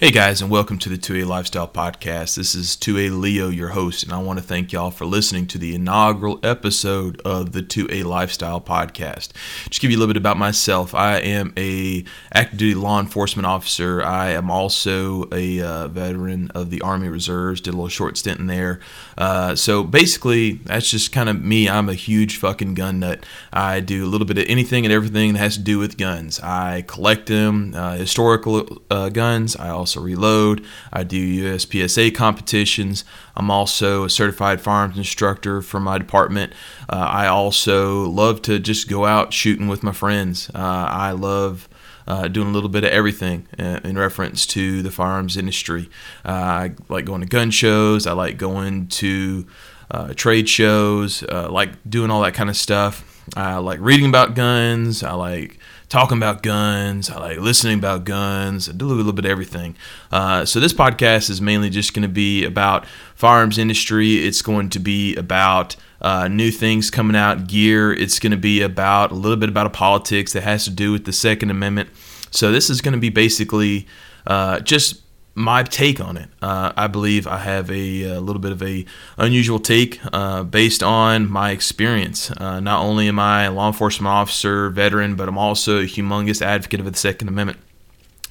Hey guys, and welcome to the 2A Lifestyle Podcast. This is 2A Leo, your host, and I want to thank y'all for listening to the inaugural episode of the 2A Lifestyle Podcast. Just give you a little bit about myself. I am a active duty law enforcement officer. I am also a uh, veteran of the Army Reserves. Did a little short stint in there. Uh, so basically, that's just kind of me. I'm a huge fucking gun nut. I do a little bit of anything and everything that has to do with guns. I collect them, uh, historical uh, guns. I also reload. I do USPSA competitions. I'm also a certified firearms instructor for my department. Uh, I also love to just go out shooting with my friends. Uh, I love uh, doing a little bit of everything uh, in reference to the firearms industry. Uh, I like going to gun shows. I like going to uh, trade shows. like doing all that kind of stuff. I like reading about guns. I like talking about guns. I like listening about guns. I do a little bit of everything. Uh, so this podcast is mainly just going to be about firearms industry. It's going to be about uh, new things coming out, gear. It's going to be about a little bit about a politics that has to do with the Second Amendment. So this is going to be basically uh, just my take on it. Uh, I believe I have a, a, little bit of a unusual take uh, based on my experience. Uh, not only am I a law enforcement officer, veteran, but I'm also a humongous advocate of the Second Amendment.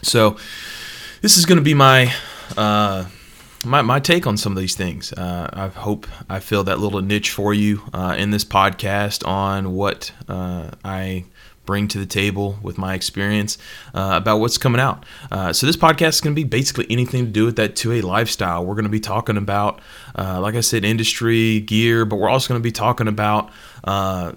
So this is going to be my, uh, my my take on some of these things. Uh, I hope I fill that little niche for you uh, in this podcast on what I bring to the table with my experience uh, about what's coming out. Uh, so this podcast is going to be basically anything to do with that 2A lifestyle. We're going to be talking about, uh, like I said, industry, gear, but we're also going to be talking about uh,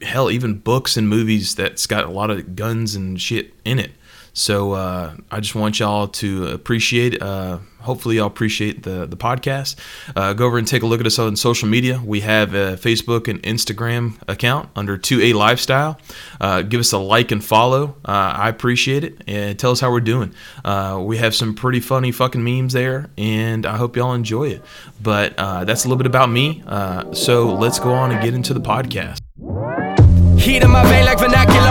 hell, even books and movies that's got a lot of guns and shit in it. So uh, I just want y'all to appreciate. Uh, hopefully, y'all appreciate the the podcast. Uh, go over and take a look at us on social media. We have a Facebook and Instagram account under 2A Lifestyle. Uh, give us a like and follow. Uh, I appreciate it. And tell us how we're doing. Uh, we have some pretty funny fucking memes there, and I hope y'all enjoy it. But that's a little bit about me. so let's go on and get into the podcast. Heat in my vein like vernacular.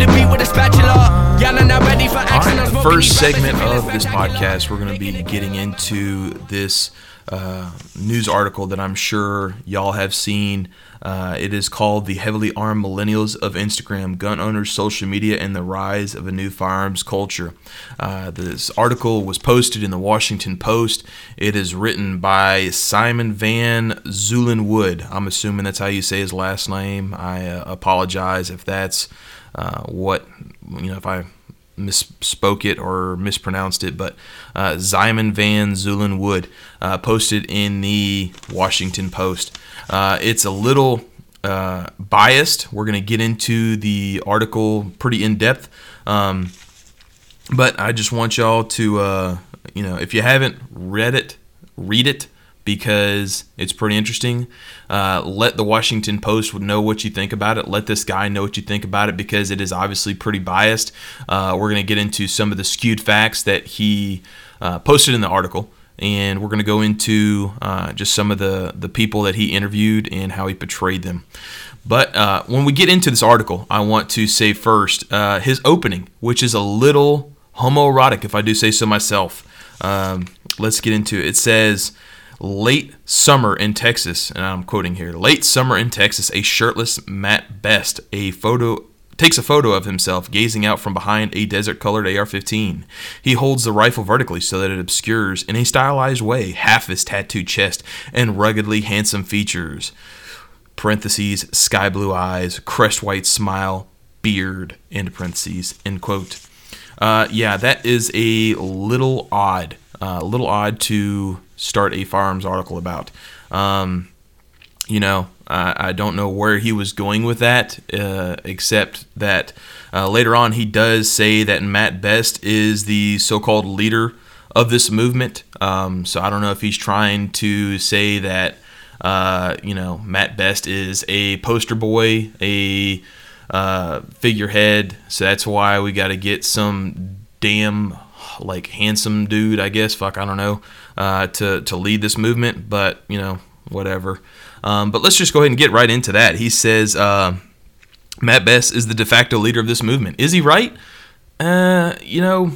The with a spatula. Y'all are not ready for action. All right, the first segment of this podcast, we're going to be getting into this uh, news article that I'm sure y'all have seen. Uh, it is called The Heavily Armed Millennials of Instagram Gun Owners, Social Media, and the Rise of a New Firearms Culture. Uh, this article was posted in the Washington Post. It is written by Simon Van Zuylenwood. I'm assuming that's how you say his last name. I uh, apologize if that's uh, what you know if I misspoke it or mispronounced it, but uh, Zyman Van Zuylenwood uh, posted in the Washington Post. Uh, it's a little uh, biased. We're going to get into the article pretty in depth, um, but I just want y'all to, uh, you know, if you haven't read it, read it because it's pretty interesting. Uh, let the Washington Post know what you think about it. Let this guy know what you think about it because it is obviously pretty biased. Uh, we're going to get into some of the skewed facts that he uh, posted in the article. And we're going to go into uh, just some of the, the people that he interviewed and how he portrayed them. But uh, when we get into this article, I want to say first his opening, which is a little homoerotic, if I do say so myself. Um, let's get into it. It says, late summer in Texas, and I'm quoting here, late summer in Texas, a shirtless Matt Best, a photo takes a photo of himself gazing out from behind a desert colored AR 15. He holds the rifle vertically so that it obscures, in a stylized way, half his tattooed chest and ruggedly handsome features. Parentheses, sky blue eyes, crest white smile, beard, end parentheses, end quote. Uh, yeah, that is a little odd. Uh, a little odd to start a firearms article about. Um, you know, I, I, don't know where he was going with that, uh, except that uh, later on he does say that Matt Best is the so called leader of this movement. Um, so I don't know if he's trying to say that, uh, you know, Matt Best is a poster boy, a uh, figurehead. So that's why we got to get some damn like handsome dude, I guess. Fuck, I don't know, uh, to to lead this movement. But you know, whatever. Um, but let's just go ahead and get right into that. He says uh, Matt Best is the de facto leader of this movement. Is he right? Uh, you know,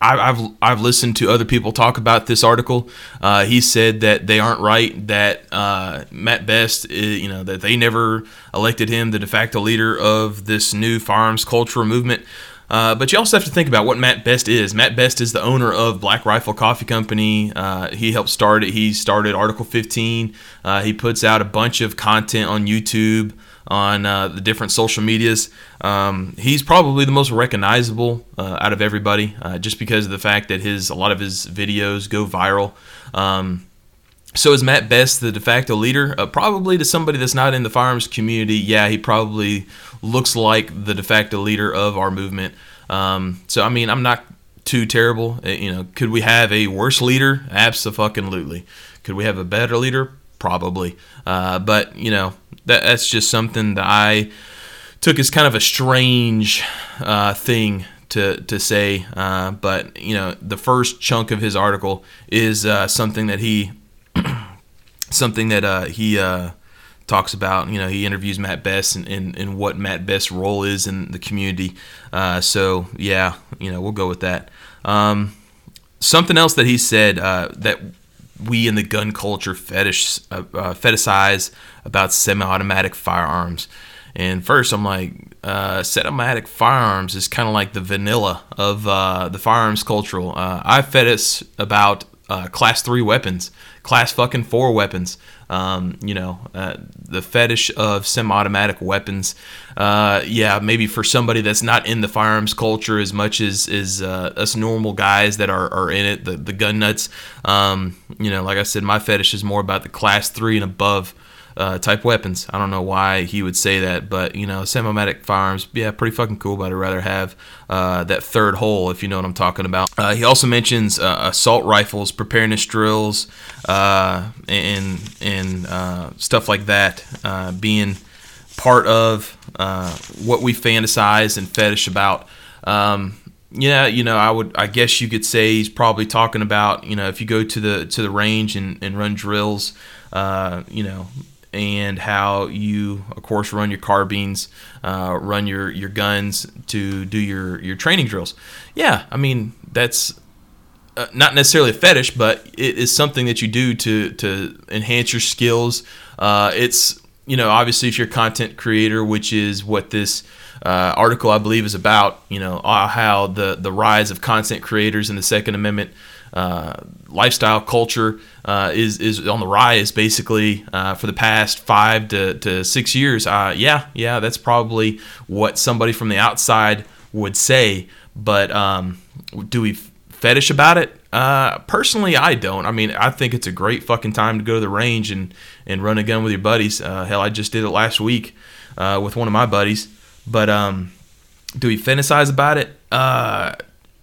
I, have I've listened to other people talk about this article. Uh, he said that they aren't right. That uh, Matt Best, is, you know, that they never elected him the de facto leader of this new firearms culture movement. Uh, but you also have to think about what Matt Best is. Matt Best is the owner of Black Rifle Coffee Company. Uh, he helped start it. He started Article 15. Uh, he puts out a bunch of content on YouTube, on uh, the different social medias. Um, he's probably the most recognizable uh, out of everybody, uh, just because of the fact that his a lot of his videos go viral. Um, so is Matt Best the de facto leader? Uh, probably to somebody that's not in the firearms community, yeah, he probably looks like the de facto leader of our movement. Um, so I mean, I'm not too terrible. Uh, you know, could we have a worse leader? Absolutely. Could we have a better leader? Probably. Uh, but you know, that, that's just something that I took as kind of a strange uh, thing to to say. Uh, but you know, the first chunk of his article is uh, something that he something that uh, he uh, talks about. You know, he interviews Matt Best and, and, what Matt Best's role is in the community. Uh, so yeah, you know, we'll go with that. Um, something else that he said uh, that we in the gun culture fetish uh, uh, fetishize about semi-automatic firearms. And first, I'm like, uh, semi-automatic firearms is kind of like the vanilla of the firearms cultural. I fetish about class three weapons, class fucking four weapons. Um, you know, uh, the fetish of semi-automatic weapons. Uh, yeah, maybe for somebody that's not in the firearms culture as much as as uh, us normal guys that are, are in it, the the gun nuts. Um, you know, like I said, my fetish is more about the class three and above uh, type weapons. I don't know why he would say that, but you know, semi-automatic firearms, yeah, pretty fucking cool. But I'd rather have uh, that third hole, if you know what I'm talking about. Uh, he also mentions uh, assault rifles, preparedness drills, uh, and and uh, stuff like that being part of what we fantasize and fetish about. Um, yeah, you know, I would, I guess you could say he's probably talking about, you know, if you go to the to the range and, and run drills, uh, you know, and how you, of course, run your carbines, uh, run your, your guns to do your, your training drills. Yeah, I mean, that's uh, not necessarily a fetish, but it is something that you do to, to enhance your skills. Uh, it's, you know, obviously, if you're a content creator, which is what this uh, article, I believe, is about, you know, uh, how the, the rise of content creators in the Second Amendment uh, lifestyle culture uh, is is on the rise basically uh, for the past five to, to six years. Uh, yeah, yeah, that's probably what somebody from the outside would say. But um, do we fetish about it? Uh, personally, I don't. I mean, I think it's a great fucking time to go to the range and, and run a gun with your buddies. Hell, I just did it last week with one of my buddies. But um, do we fantasize about it?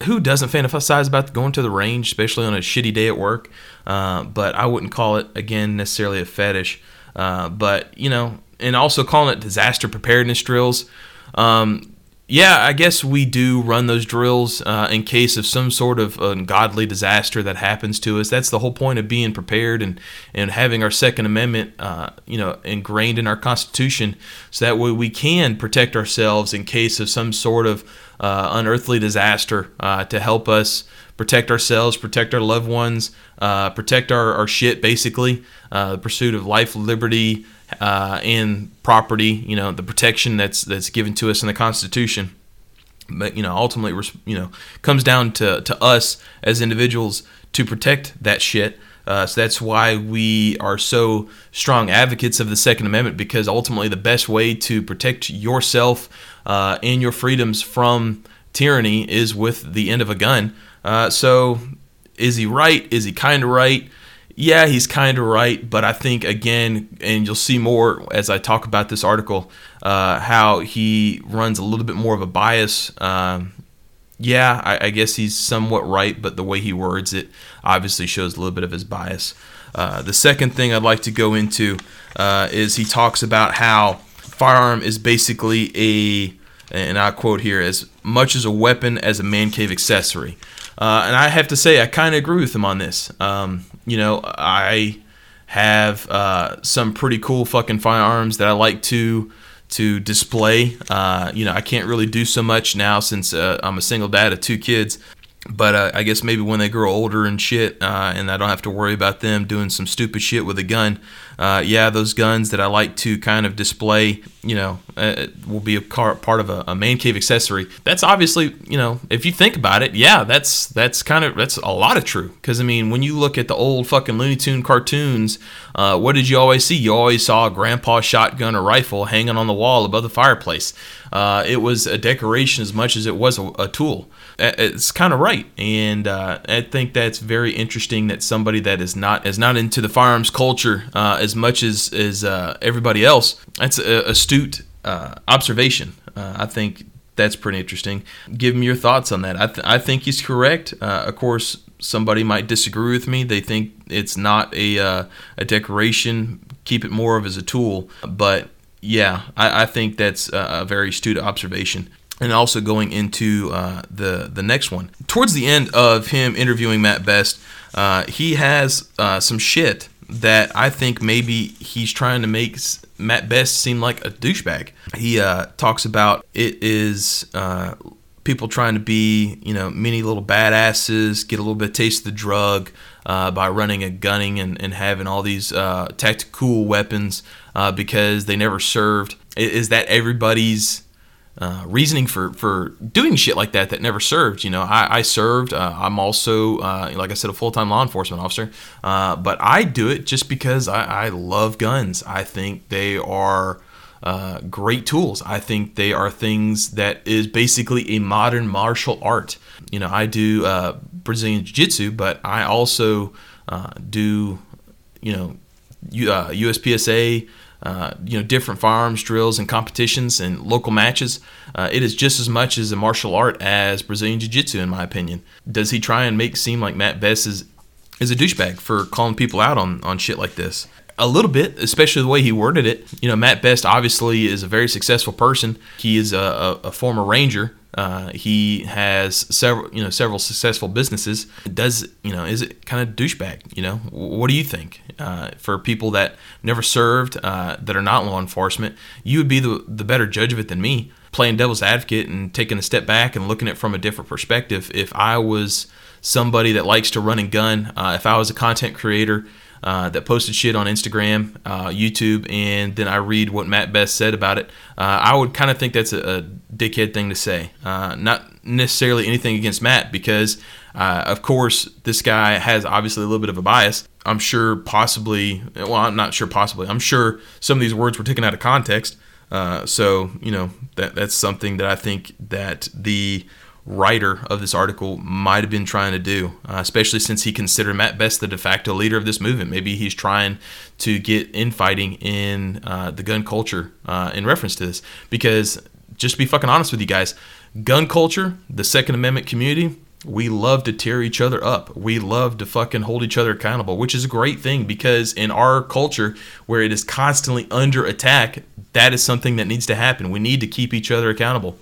Who doesn't fantasize about going to the range, especially on a shitty day at work? Uh, but I wouldn't call it again necessarily a fetish. Uh, but you know, and also calling it disaster preparedness drills. Um, yeah, I guess we do run those drills uh, in case of some sort of ungodly disaster that happens to us. That's the whole point of being prepared and, and having our Second Amendment, uh, you know, ingrained in our Constitution, so that way we can protect ourselves in case of some sort of uh, unearthly disaster uh, to help us protect ourselves, protect our loved ones, uh, protect our, our shit, basically. Uh, the pursuit of life, liberty, uh, property, you know, the protection that's that's given to us in the Constitution. But you know, ultimately, you know, comes down to to us as individuals to protect that shit. Uh, so that's why we are so strong advocates of the Second Amendment because ultimately the best way to protect yourself uh, and your freedoms from tyranny is with the end of a gun. Uh, so is he right? Is he kind of right? Yeah, he's kind of right, but I think again, and you'll see more as I talk about this article, uh, how he runs a little bit more of a bias. Um, yeah, I, I, guess he's somewhat right, but the way he words it obviously shows a little bit of his bias. Uh, the second thing I'd like to go into uh, is he talks about how firearm is basically a, and I quote here, as much as a weapon as a man cave accessory. Uh, and I have to say, I kind of agree with him on this. Um, you know, I have uh, some pretty cool fucking firearms that I like to to display. Uh, you know, I can't really do so much now since uh, I'm a single dad of two kids. But uh, I guess maybe when they grow older and shit, uh, and I don't have to worry about them doing some stupid shit with a gun, uh, yeah, those guns that I like to kind of display, you know, uh, will be a car, part of a, a, man cave accessory. That's obviously, you know, if you think about it, yeah, that's that's kind of that's a lot of true. Because I mean, when you look at the old fucking Looney Tune cartoons, uh, what did you always see? You always saw a grandpa shotgun or rifle hanging on the wall above the fireplace. Uh, it was a decoration as much as it was a, a tool it's kind of right, and uh, I think that's very interesting that somebody that is not is not into the firearms culture uh, as much as as uh, everybody else. That's a astute uh, observation. Uh, I think that's pretty interesting. Give me your thoughts on that. I, th- I think he's correct. Uh, of course, somebody might disagree with me. They think it's not a a decoration. Keep it more of as a tool, but yeah, I, I think that's a very astute observation and also going into uh, the the next one. Towards the end of him interviewing Matt Best, uh, he has uh, some shit that I think maybe he's trying to make Matt Best seem like a douchebag. He uh, talks about it is uh, people trying to be you know many little badasses, get a little bit of taste of the drug. Uh, by running and gunning and, and having all these tactical weapons because they never served. Is that everybody's uh, reasoning for for doing shit like that that never served. You know, I, I served. Uh, I'm also, uh, like I said, a full time law enforcement officer. Uh, but I do it just because I, I love guns. I think they are. Uh, great tools. I think they are things that is basically a modern martial art. You know, I do Brazilian Jiu Jitsu, but I also do, you know, USPSA, uh, you know different firearms drills and competitions and local matches. Uh, it is just as much as a martial art as Brazilian Jiu-Jitsu, in my opinion. Does he try and make seem like Matt Best is is a douchebag for calling people out on on shit like this? A little bit, especially the way he worded it. You know, Matt Best obviously is a very successful person. He is a, a, a former Ranger uh, he has several, you know, several successful businesses. Does you know? Is it kind of douchebag? You know, what do you think? Uh, for people that never served, uh, that are not law enforcement, you would be the the better judge of it than me. Playing devil's advocate and taking a step back and looking at it from a different perspective. If I was somebody that likes to run and gun, uh, if I was a content creator uh, that posted shit on Instagram, uh, YouTube, and then I read what Matt Best said about it, uh, I would kind of think that's a, a, dickhead thing to say. Uh, not necessarily anything against Matt, because uh, of course this guy has obviously a little bit of a bias. I'm sure possibly, well, I'm not sure possibly. I'm sure some of these words were taken out of context. so you know that that's something that I think that the writer of this article might have been trying to do, uh, especially since he considered Matt Best the de facto leader of this movement. Maybe he's trying to get infighting in uh, the gun culture uh, in reference to this. Because, just to be fucking honest with you guys, gun culture, the Second Amendment community, we love to tear each other up. We love to fucking hold each other accountable, which is a great thing because in our culture where it is constantly under attack, that is something that needs to happen. We need to keep each other accountable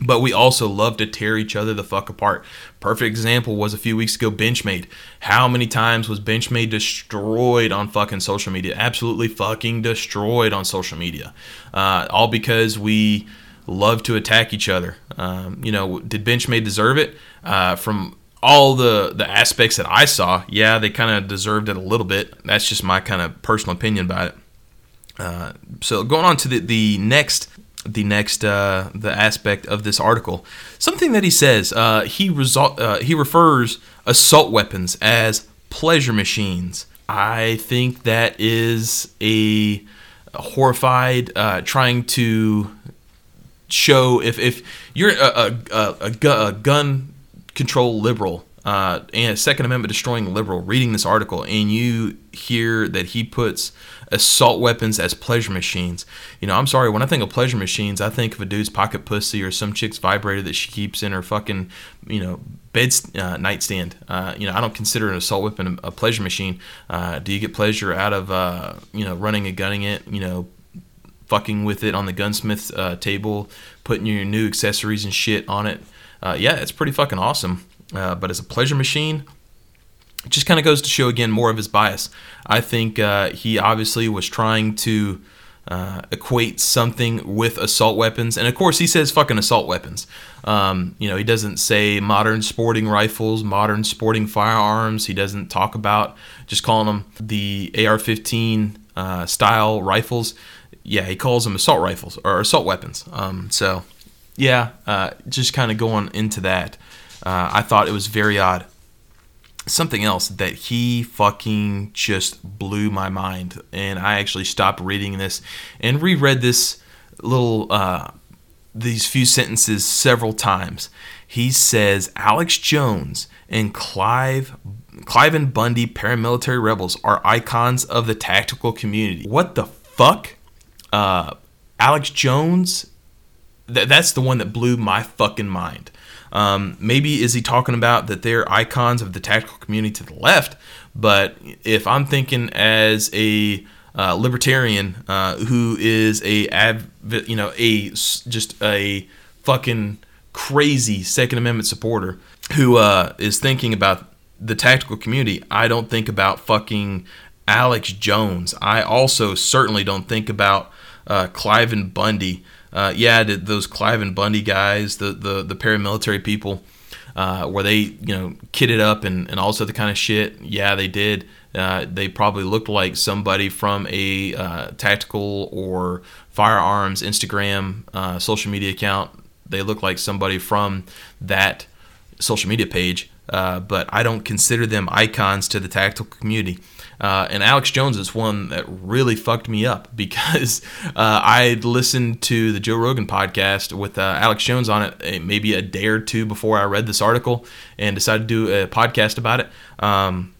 but we also love to tear each other the fuck apart. Perfect example was a few weeks ago Benchmade. How many times was Benchmade destroyed on fucking social media? Absolutely fucking destroyed on social media. Uh, all because we love to attack each other. Um, you know, did Benchmade deserve it? Uh, from all the the aspects that I saw, yeah, they kind of deserved it a little bit. That's just my kind of personal opinion about it. Uh, so going on to the, the next the next uh, the aspect of this article. Something that he says uh, he result uh, he refers assault weapons as pleasure machines. I think that is a, horrified uh, trying to show if if you're a, a, a, a gun control liberal uh, and Second Amendment destroying liberal reading this article and you hear that he puts assault weapons as pleasure machines. You know, I'm sorry, when I think of pleasure machines, I think of a dude's pocket pussy or some chick's vibrator that she keeps in her fucking, you know, bed uh, nightstand. Uh, you know, I don't consider an assault weapon a, pleasure machine. Uh, do you get pleasure out of, uh, you know, running and gunning it, you know, fucking with it on the gunsmith uh, table, putting your new accessories and shit on it? Uh, yeah, it's pretty fucking awesome. but as a pleasure machine, it just kind of goes to show again more of his bias. I think uh, he obviously was trying to uh, equate something with assault weapons, and of course he says fucking assault weapons. Um, you know, he doesn't say modern sporting rifles, modern sporting firearms. He doesn't talk about just calling them the AR-15 uh, style rifles. Yeah, he calls them assault rifles or assault weapons. Um, so, yeah, uh, just kind of going into that, uh, I thought it was very odd something else that he fucking just blew my mind. And i actually stopped reading this and reread this little uh, these few sentences several times. He says alex jones and clive cliven bundy paramilitary rebels are icons of the tactical community. What the fuck? Uh, alex jones th- that's the one that blew my fucking mind um, maybe is he talking about that they're icons of the tactical community to the left? But if I'm thinking as a uh, libertarian uh, who is a you know a just a fucking crazy Second Amendment supporter who uh, is thinking about the tactical community, I don't think about fucking Alex Jones. I also certainly don't think about uh, Cliven Bundy uh, yeah, those and Bundy guys, the the, the paramilitary people, uh, where they you know kitted up and, and also the kind of shit. Yeah, they did. Uh, they probably looked like somebody from a uh, tactical or firearms Instagram uh, social media account. They look like somebody from that social media page, uh, but I don't consider them icons to the tactical community. Uh, and Alex Jones is one that really fucked me up because uh, I listened to the Joe Rogan podcast with uh, Alex Jones on it eh, maybe a day or two before I read this article and decided to do a podcast about it. Um,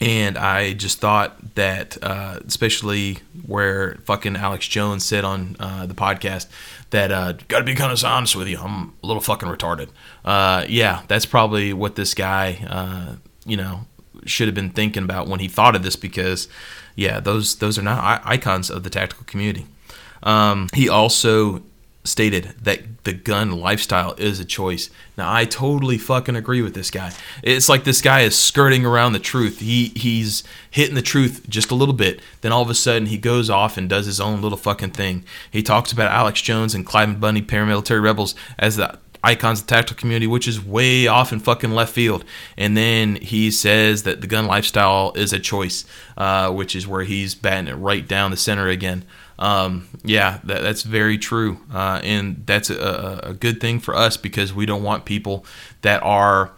and I just thought that, uh, especially where fucking Alex Jones said on uh, the podcast that uh, got to be kind of honest with you, I'm a little fucking retarded. Uh, yeah, that's probably what this guy, you know, should have been thinking about when he thought of this because, yeah, those those are not icons of the tactical community. Um, he also stated that the gun lifestyle is a choice. Now I totally fucking agree with this guy. It's like this guy is skirting around the truth. He he's hitting the truth just a little bit. Then all of a sudden he goes off and does his own little fucking thing. He talks about Alex Jones and Cliven Bundy paramilitary rebels as the icons of the tactical community, which is way off in fucking left field. And then he says that the gun lifestyle is a choice, uh, which is where he's batting it right down the center again. Um, yeah, that, that's very true. Uh, and that's a, a good thing for us because we don't want people that are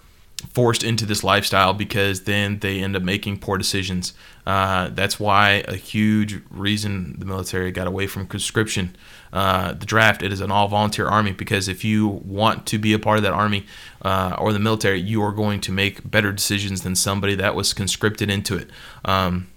forced into this lifestyle because then they end up making poor decisions. Uh, that's why a huge reason the military got away from conscription uh, the draft. It is an all volunteer army because if you want to be a part of that army uh, or the military, you are going to make better decisions than somebody that was conscripted into it. Um,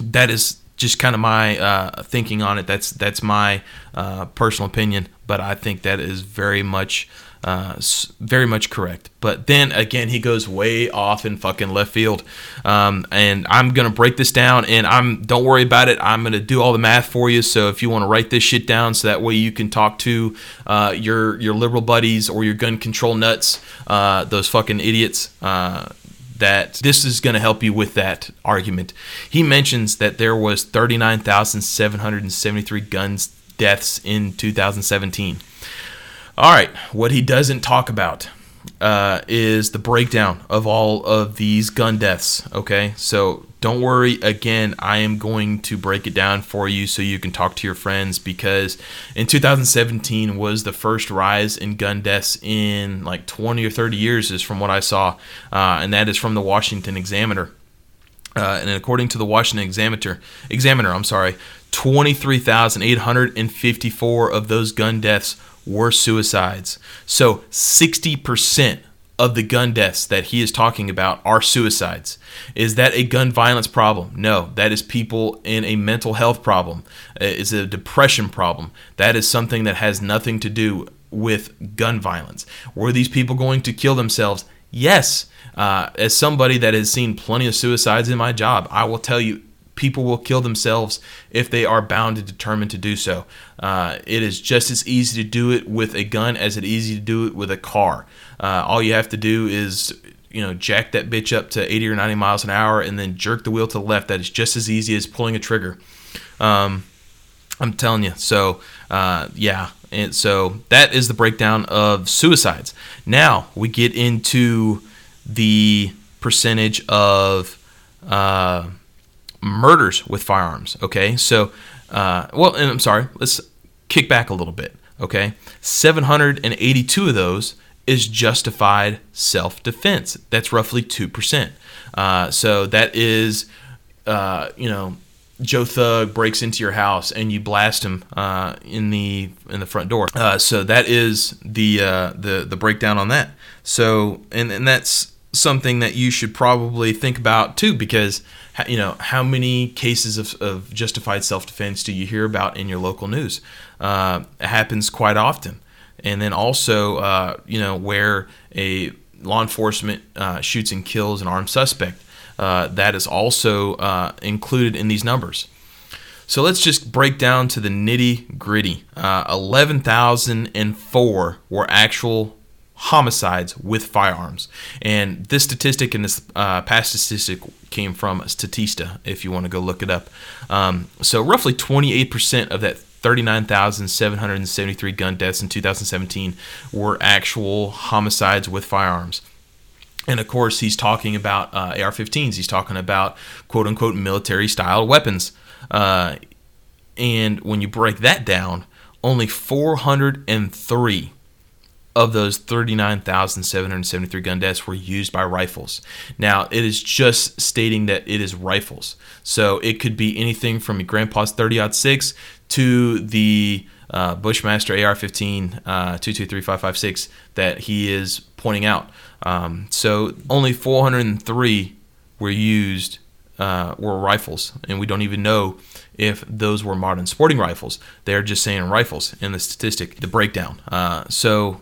that is just kind of my uh, thinking on it. That's that's my uh, personal opinion, but I think that is very much uh, very much correct. But then again, he goes way off in fucking left field. Um, and I'm gonna break this down, and I'm don't worry about it. I'm gonna do all the math for you. So if you want to write this shit down, so that way you can talk to uh, your your liberal buddies or your gun control nuts, uh, those fucking idiots uh, that this is going to help you with that argument. He mentions that there was 39,773 guns deaths in 2017. All right, what he doesn't talk about uh, is the breakdown of all of these gun deaths. Okay, so don't worry. Again, I am going to break it down for you so you can talk to your friends because in 2017 was the first rise in gun deaths in like 20 or 30 years, is from what I saw, uh, and that is from the Washington Examiner. Uh, and according to the Washington Examiner, Examiner, I'm sorry, 23,854 of those gun deaths were suicides. So 60% of the gun deaths that he is talking about are suicides. Is that a gun violence problem? No, that is people in a mental health problem. It's a depression problem. That is something that has nothing to do with gun violence. Were these people going to kill themselves? Yes. Uh, as somebody that has seen plenty of suicides in my job, I will tell you people will kill themselves if they are bound and determined to do so. Uh, it is just as easy to do it with a gun as it easy to do it with a car. Uh, all you have to do is you know jack that bitch up to 80 or 90 miles an hour and then jerk the wheel to the left. That is just as easy as pulling a trigger. Um, I'm telling you. So, uh, yeah. And so that is the breakdown of suicides. Now we get into the percentage of uh, murders with firearms. Okay. So, uh, well, and I'm sorry, let's kick back a little bit. Okay. 782 of those is justified self defense. That's roughly 2%. Uh, so that is, uh, you know, Joe Thug breaks into your house and you blast him uh, in the in the front door. Uh, so that is the uh, the the breakdown on that. So and and that's something that you should probably think about too because you know how many cases of, of justified self-defense do you hear about in your local news uh, it happens quite often and then also uh, you know where a law enforcement uh, shoots and kills an armed suspect uh, that is also uh, included in these numbers. So let's just break down to the nitty gritty. Uh, 11,004 were actual homicides with firearms. And this statistic and this uh, past statistic came from Statista, if you want to go look it up. Um, so roughly 28% of that 39,773 gun deaths in 2017 were actual homicides with firearms. And of course, he's talking about uh, AR 15s. He's talking about quote unquote military style weapons. Uh, and when you break that down, only 403 of those 39,773 gun deaths were used by rifles. Now, it is just stating that it is rifles. So it could be anything from your grandpa's 30 6 to the uh, Bushmaster AR 15 uh, 223556 that he is pointing out. Um, so only 403 were used uh, were rifles, and we don't even know if those were modern sporting rifles. They're just saying rifles in the statistic, the breakdown. Uh, so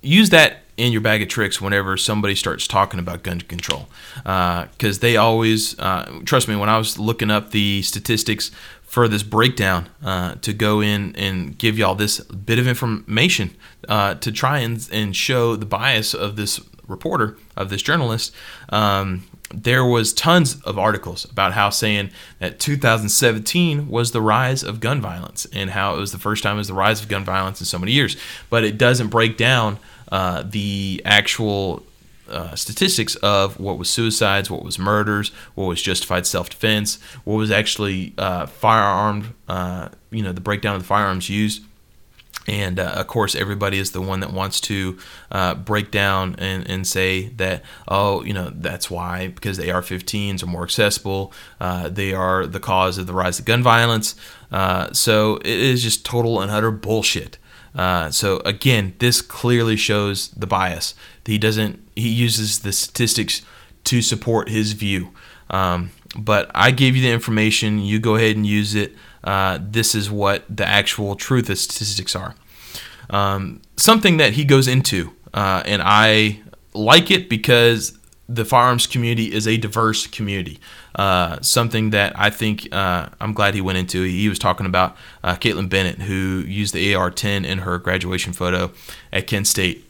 use that in your bag of tricks whenever somebody starts talking about gun control, because uh, they always uh, trust me. When I was looking up the statistics for this breakdown uh, to go in and give y'all this bit of information uh, to try and, and show the bias of this reporter of this journalist um, there was tons of articles about how saying that 2017 was the rise of gun violence and how it was the first time it was the rise of gun violence in so many years but it doesn't break down uh, the actual uh, statistics of what was suicides, what was murders, what was justified self-defense, what was actually uh, firearm, uh, you know, the breakdown of the firearms used. And uh, of course, everybody is the one that wants to uh, break down and, and say that, oh, you know, that's why, because the AR 15s are more accessible. Uh, they are the cause of the rise of gun violence. so it is just total and utter bullshit. Uh, so again, this clearly shows the bias. He doesn't. He uses the statistics to support his view. Um, but I gave you the information. You go ahead and use it. Uh, this is what the actual truth of statistics are. Um, something that he goes into, uh, and I like it because the firearms community is a diverse community. Uh, something that I think uh, I'm glad he went into. He was talking about uh, Kaitlin Bennett, who used the AR-10 in her graduation photo at Kent State.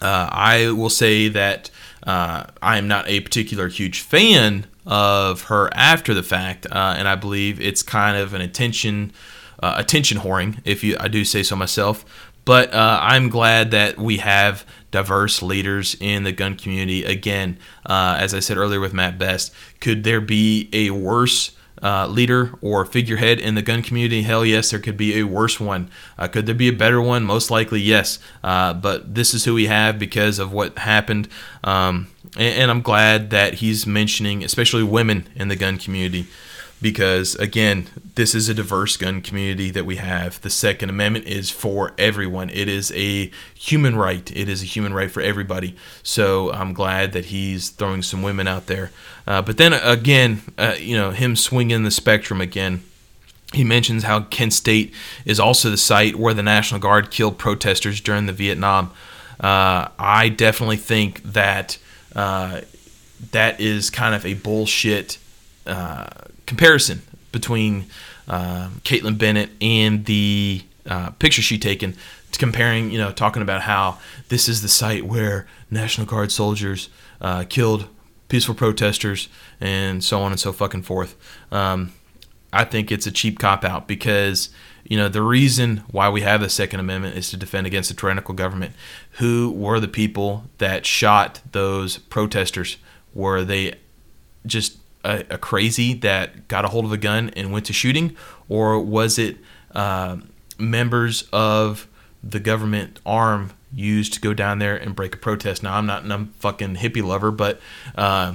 Uh, I will say that uh, I am not a particular huge fan of her after the fact, uh, and I believe it's kind of an attention attention whoring, if you I do say so myself. But I'm glad that we have diverse leaders in the gun community. Again, uh, as I said earlier with Matt Best, could there be a worse uh, leader or figurehead in the gun community? Hell yes, there could be a worse one. Uh, could there be a better one? Most likely, yes. Uh, but this is who we have because of what happened. Um, and, and I'm glad that he's mentioning, especially women in the gun community because again this is a diverse gun community that we have. The second amendment is for everyone. It is a human right. It is a human right for everybody. So i'm glad that he's throwing some women out there. Uh, but then again uh, you know him swinging the spectrum again. He mentions how kent state is also the site where the national guard killed protesters during the vietnam. Uh, i definitely think that uh, that is kind of a bullshit uh, comparison between uh, Kaitlin Bennett and the uh, picture she taken, comparing, you know, talking about how this is the site where National Guard soldiers uh, killed peaceful protesters and so on and so fucking forth. Um, I think it's a cheap cop out because you know the reason why we have the Second Amendment is to defend against a tyrannical government. Who were the people that shot those protesters? Were they just a, a crazy that got a hold of a gun and went to shooting, or was it uh, members of the government arm used to go down there and break a protest? Now I'm not a fucking hippie lover, but uh,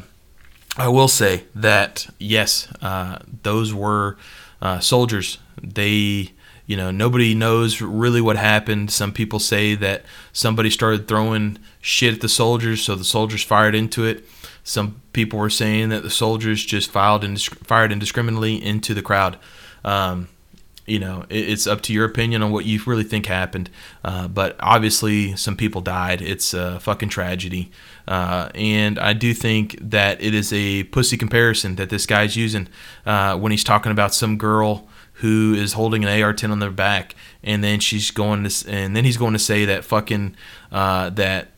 I will say that yes, uh, those were uh, soldiers. They, you know, nobody knows really what happened. Some people say that somebody started throwing shit at the soldiers, so the soldiers fired into it. Some people were saying that the soldiers just fired, indisc- fired indiscriminately into the crowd. Um, you know, it, it's up to your opinion on what you really think happened. Uh, but obviously, some people died. It's a fucking tragedy. Uh, and I do think that it is a pussy comparison that this guy's using uh, when he's talking about some girl who is holding an AR-10 on their back, and then she's going to, and then he's going to say that fucking uh, that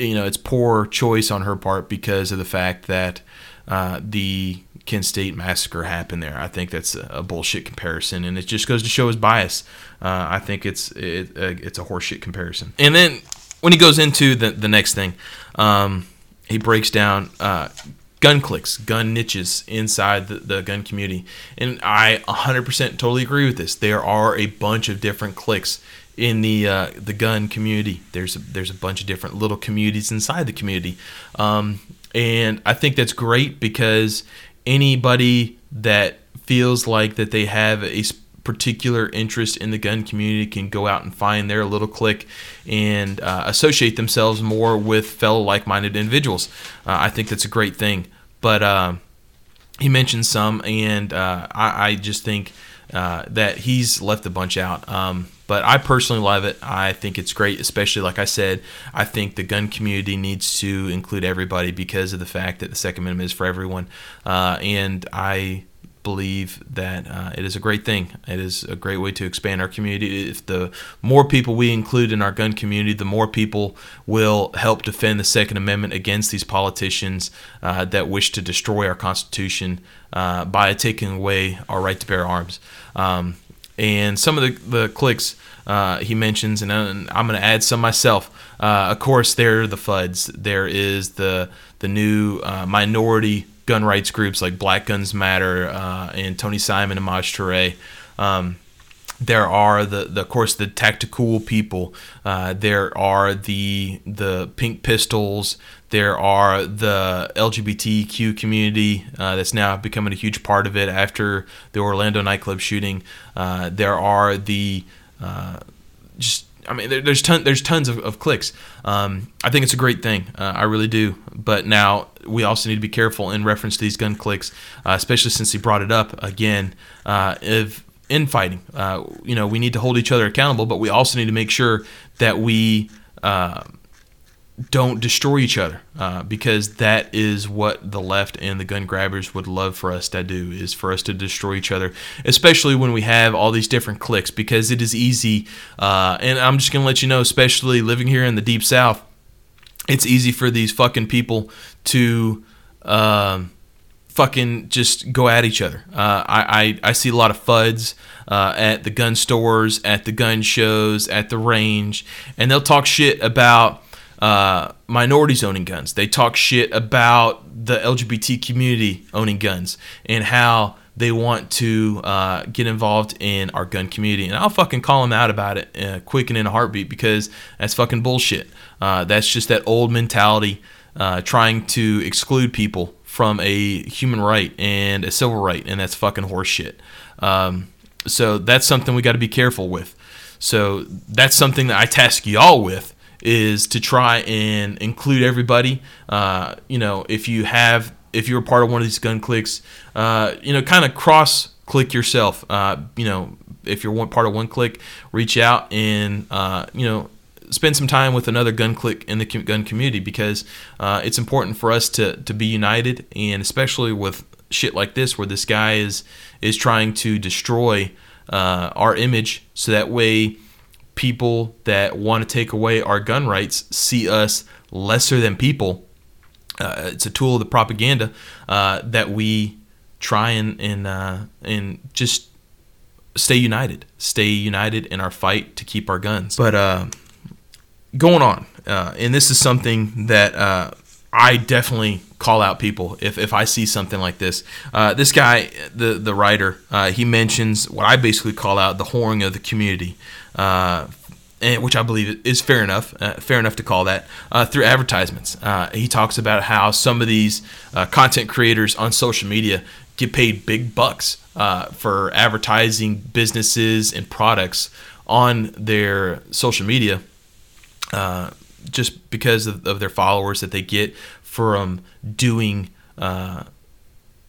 you know it's poor choice on her part because of the fact that uh, the Kent State massacre happened there. I think that's a, bullshit comparison, and it just goes to show his bias. Uh, I think it's it, uh, it's a horseshit comparison. And then when he goes into the the next thing, um, he breaks down uh, gun clicks, gun niches inside the, the gun community, and I 100% totally agree with this. There are a bunch of different clicks in the uh, the gun community. There's a, there's a bunch of different little communities inside the community, um, and I think that's great because anybody that feels like that they have a particular interest in the gun community can go out and find their little clique and uh, associate themselves more with fellow like-minded individuals. Uh, I think that's a great thing. But uh, he mentioned some, and uh, I, I, just think uh, that he's left a bunch out. Um, but I personally love it. I think it's great, especially like I said. I think the gun community needs to include everybody because of the fact that the Second Amendment is for everyone. Uh, and I believe that uh, it is a great thing. It is a great way to expand our community. If the more people we include in our gun community, the more people will help defend the Second Amendment against these politicians uh, that wish to destroy our Constitution uh, by taking away our right to bear arms. Um, and some of the, the cliques uh, he mentions, and I'm going to add some myself. Uh, of course, there are the Fudds. There is the the new uh, minority gun rights groups like Black Guns Matter uh, and Tony Simon and Maj Toure. Um, there are the, the, of course the tactical people. Uh, there are the the pink pistols. There are the LGBTQ community uh, that's now becoming a huge part of it after the Orlando nightclub shooting. Uh, there are the uh, just I mean, there, there's ton, there's tons of, of cliques. Um, I think it's a great thing. Uh, I really do. But now we also need to be careful in reference to these gun clicks, uh, especially since he brought it up again. If infighting, uh, you know, we need to hold each other accountable, but we also need to make sure that we uh, don't destroy each other uh, because that is what the left and the gun grabbers would love for us to do is for us to destroy each other especially when we have all these different cliques because it is easy uh, and i'm just going to let you know especially living here in the deep south it's easy for these fucking people to um, fucking just go at each other. Uh, I, I, I see a lot of Fudds uh, at the gun stores, at the gun shows, at the range, and they'll talk shit about uh, minorities owning guns. They talk shit about the LGBT community owning guns and how they want to uh, get involved in our gun community. And I'll fucking call them out about it uh, quick and in a heartbeat because that's fucking bullshit. Uh, that's just that old mentality uh, trying to exclude people from a human right and a civil right, and that's fucking horseshit. Um, so that's something we got to be careful with. So that's something that I task y'all with is to try and include everybody. Uh, you know, if you have, if you're a part of one of these gun clicks, uh, you know, kind of cross click yourself. Uh, you know, if you're one part of one click, reach out and uh, you know spend some time with another gun click in the gun community because uh, it's important for us to to be united and especially with shit like this where this guy is is trying to destroy uh, our image so that way people that want to take away our gun rights see us lesser than people. Uh, it's a tool of the propaganda uh, that we try and and uh, and just stay united, stay united in our fight to keep our guns. But uh, going on, uh, and this is something that uh, I definitely call out people if, if I see something like this. Uh, this guy, the the writer, uh, he mentions what I basically call out the whoring of the community. Uh, and, which I believe is fair enough, uh, fair enough to call that uh, through advertisements. Uh, he talks about how some of these content creators on social media get paid big bucks for advertising businesses and products on their social media, just because of, of, their followers that they get from doing uh,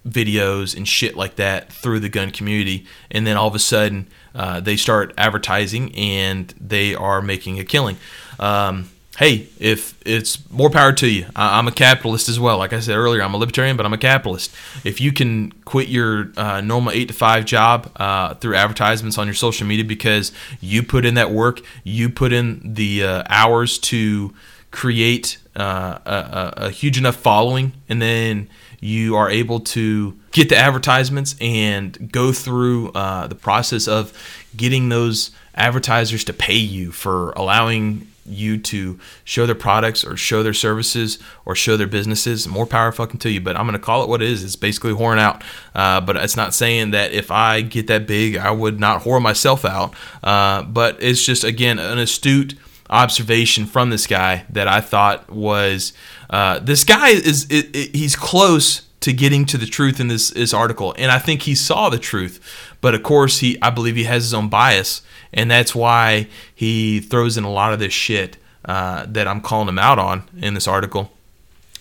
videos and shit like that through the gun community, and then all of a sudden uh, they start advertising and they are making a killing. Um, hey, if it's more power to you. I'm a capitalist as well. Like I said earlier, I'm a libertarian, but I'm a capitalist. If you can quit your uh, normal eight to five job uh, through advertisements on your social media because you put in that work, you put in the uh, hours to create uh, a, a, huge enough following, and then you are able to get the advertisements and go through uh, the process of getting those advertisers to pay you for allowing you to show their products or show their services or show their businesses. More power fucking to you. But I'm going to call it what it is. It's basically whoring out. Uh, but it's not saying that if I get that big, I would not whore myself out. Uh, but it's just, again, an astute observation from this guy that I thought was uh, this guy is it, it, he's close to getting to the truth in this, this article, and I think he saw the truth, but of course he I believe he has his own bias, and that's why he throws in a lot of this shit uh, that I'm calling him out on in this article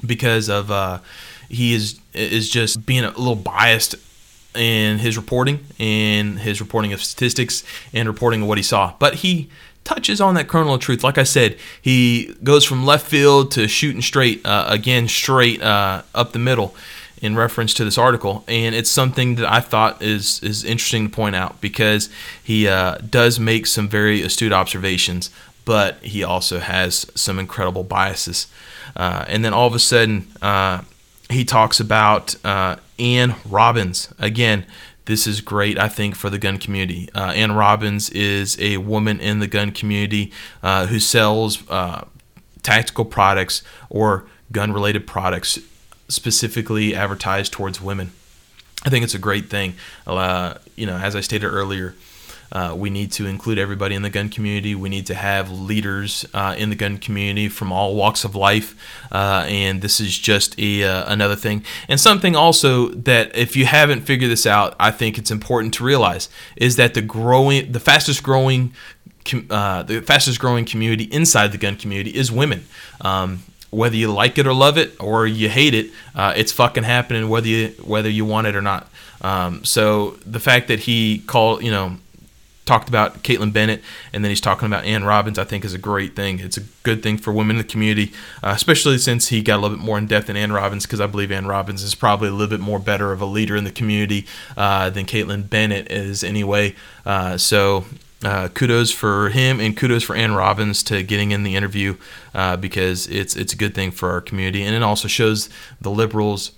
because of uh, he is is just being a little biased in his reporting in his reporting of statistics and reporting of what he saw, but he touches on that kernel of truth. Like I said, he goes from left field to shooting straight, uh, again, straight uh, up the middle in reference to this article. And it's something that I thought is, is interesting to point out because he uh, does make some very astute observations, but he also has some incredible biases. Uh, and then all of a sudden, uh, he talks about uh, Anne Robbins. Again, this is great, I think, for the gun community. Uh, Anne Robbins is a woman in the gun community uh, who sells tactical products or gun related products specifically advertised towards women. I think it's a great thing. Uh, you know, as I stated earlier, uh, we need to include everybody in the gun community. We need to have leaders uh, in the gun community from all walks of life. Uh, and this is just a, uh, another thing. And something also that if you haven't figured this out, I think it's important to realize is that the growing, the fastest growing uh, the fastest growing community inside the gun community is women. Um, whether you like it or love it or you hate it, uh, it's fucking happening whether you whether you want it or not. Um, so the fact that he called, you know, talked about Kaitlin Bennett, and then he's talking about Anne Robbins. I think is a great thing. It's a good thing for women in the community, uh, especially since he got a little bit more in depth than Anne Robbins, because I believe Anne Robbins is probably a little bit more better of a leader in the community uh, than Kaitlin Bennett is anyway. Uh, so. Uh, kudos for him and kudos for Anne Robbins to getting in the interview uh, because it's it's a good thing for our community and it also shows the liberals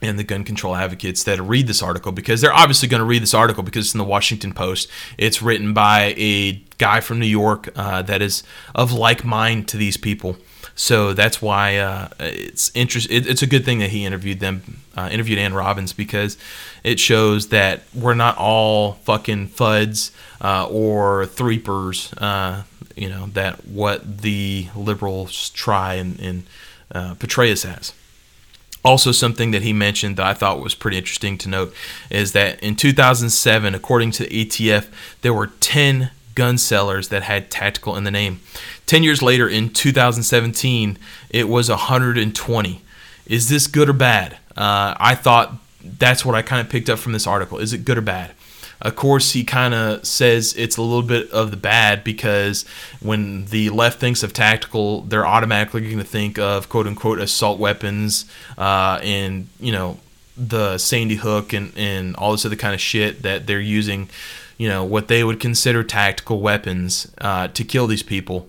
and the gun control advocates that read this article because they're obviously going to read this article because it's in the Washington Post. It's written by a guy from New York uh, that is of like mind to these people. So that's why uh, it's interest. It, it's a good thing that he interviewed them, uh, interviewed Anne Robbins because it shows that we're not all fucking Fudds uh, or threepers. Uh, you know that what the liberals try and, and uh, portray us as. Also, something that he mentioned that I thought was pretty interesting to note is that in 2007, according to the ATF, there were 10 gun sellers that had tactical in the name. 10 years later, in 2017, it was 120. Is this good or bad? Uh, I thought that's what I kind of picked up from this article. Is it good or bad? Of course, he kind of says it's a little bit of the bad because when the left thinks of tactical, they're automatically going to think of quote unquote assault weapons uh, and, you know, the Sandy Hook and, and all this other kind of shit that they're using, you know, what they would consider tactical weapons uh, to kill these people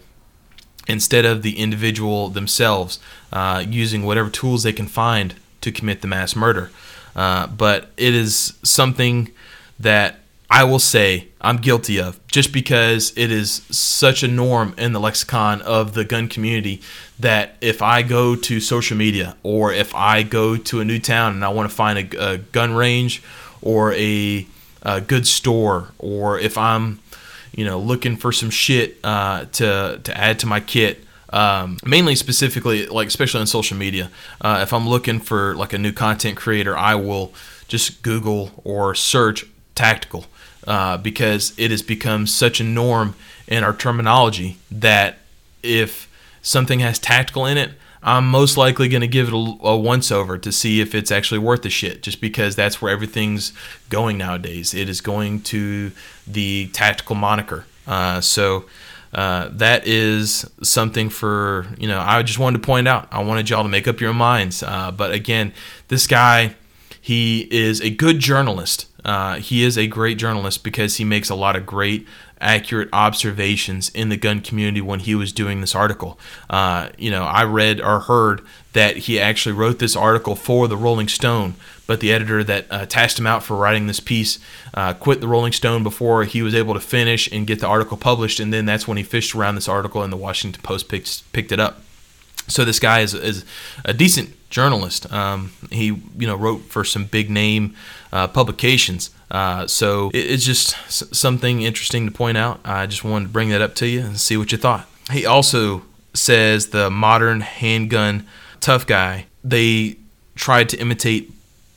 instead of the individual themselves uh, using whatever tools they can find to commit the mass murder. Uh, but it is something that I will say I'm guilty of just because it is such a norm in the lexicon of the gun community that if I go to social media or if I go to a new town and I want to find a, a gun range or a, a, good store or if I'm you know looking for some shit uh, to to add to my kit um, mainly specifically like especially on social media. Uh, if i'm looking for like a new content creator i will just google or search tactical uh, because it has become such a norm in our terminology that if something has tactical in it i'm most likely going to give it a, a once over to see if it's actually worth the shit just because that's where everything's going nowadays. It is going to the tactical moniker. Uh, so uh, that is something for you know i just wanted to point out. I wanted y'all to make up your minds. Uh, but again this guy he is a good journalist. Uh, he is a great journalist because he makes a lot of great accurate observations in the gun community when he was doing this article uh, you know i read or heard that he actually wrote this article for the rolling stone but the editor that uh, tasked him out for writing this piece uh, quit the Rolling Stone before he was able to finish and get the article published, and then that's when he fished around this article, and the Washington Post picked picked it up. So this guy is, is a decent journalist. Um, he you know wrote for some big name uh, publications. Uh, so it, it's just something interesting to point out. I just wanted to bring that up to you and see what you thought. He also says the modern handgun tough guy. They tried to imitate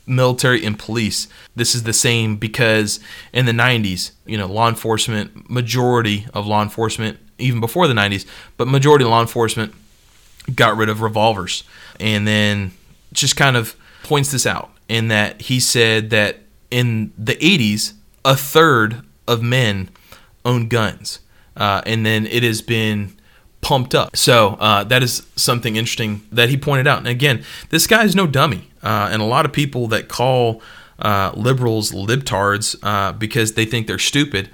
military and police. This is the same because in the 90s, you know, law enforcement, majority of law enforcement, even before the 90s, but majority of law enforcement got rid of revolvers. And then just kind of points this out in that he said that in the 80s, a third of men own guns. Uh, and then it has been pumped up. So uh, that is something interesting that he pointed out. And again, this guy is no dummy. Uh, and a lot of people that call uh, liberals libtards uh, because they think they're stupid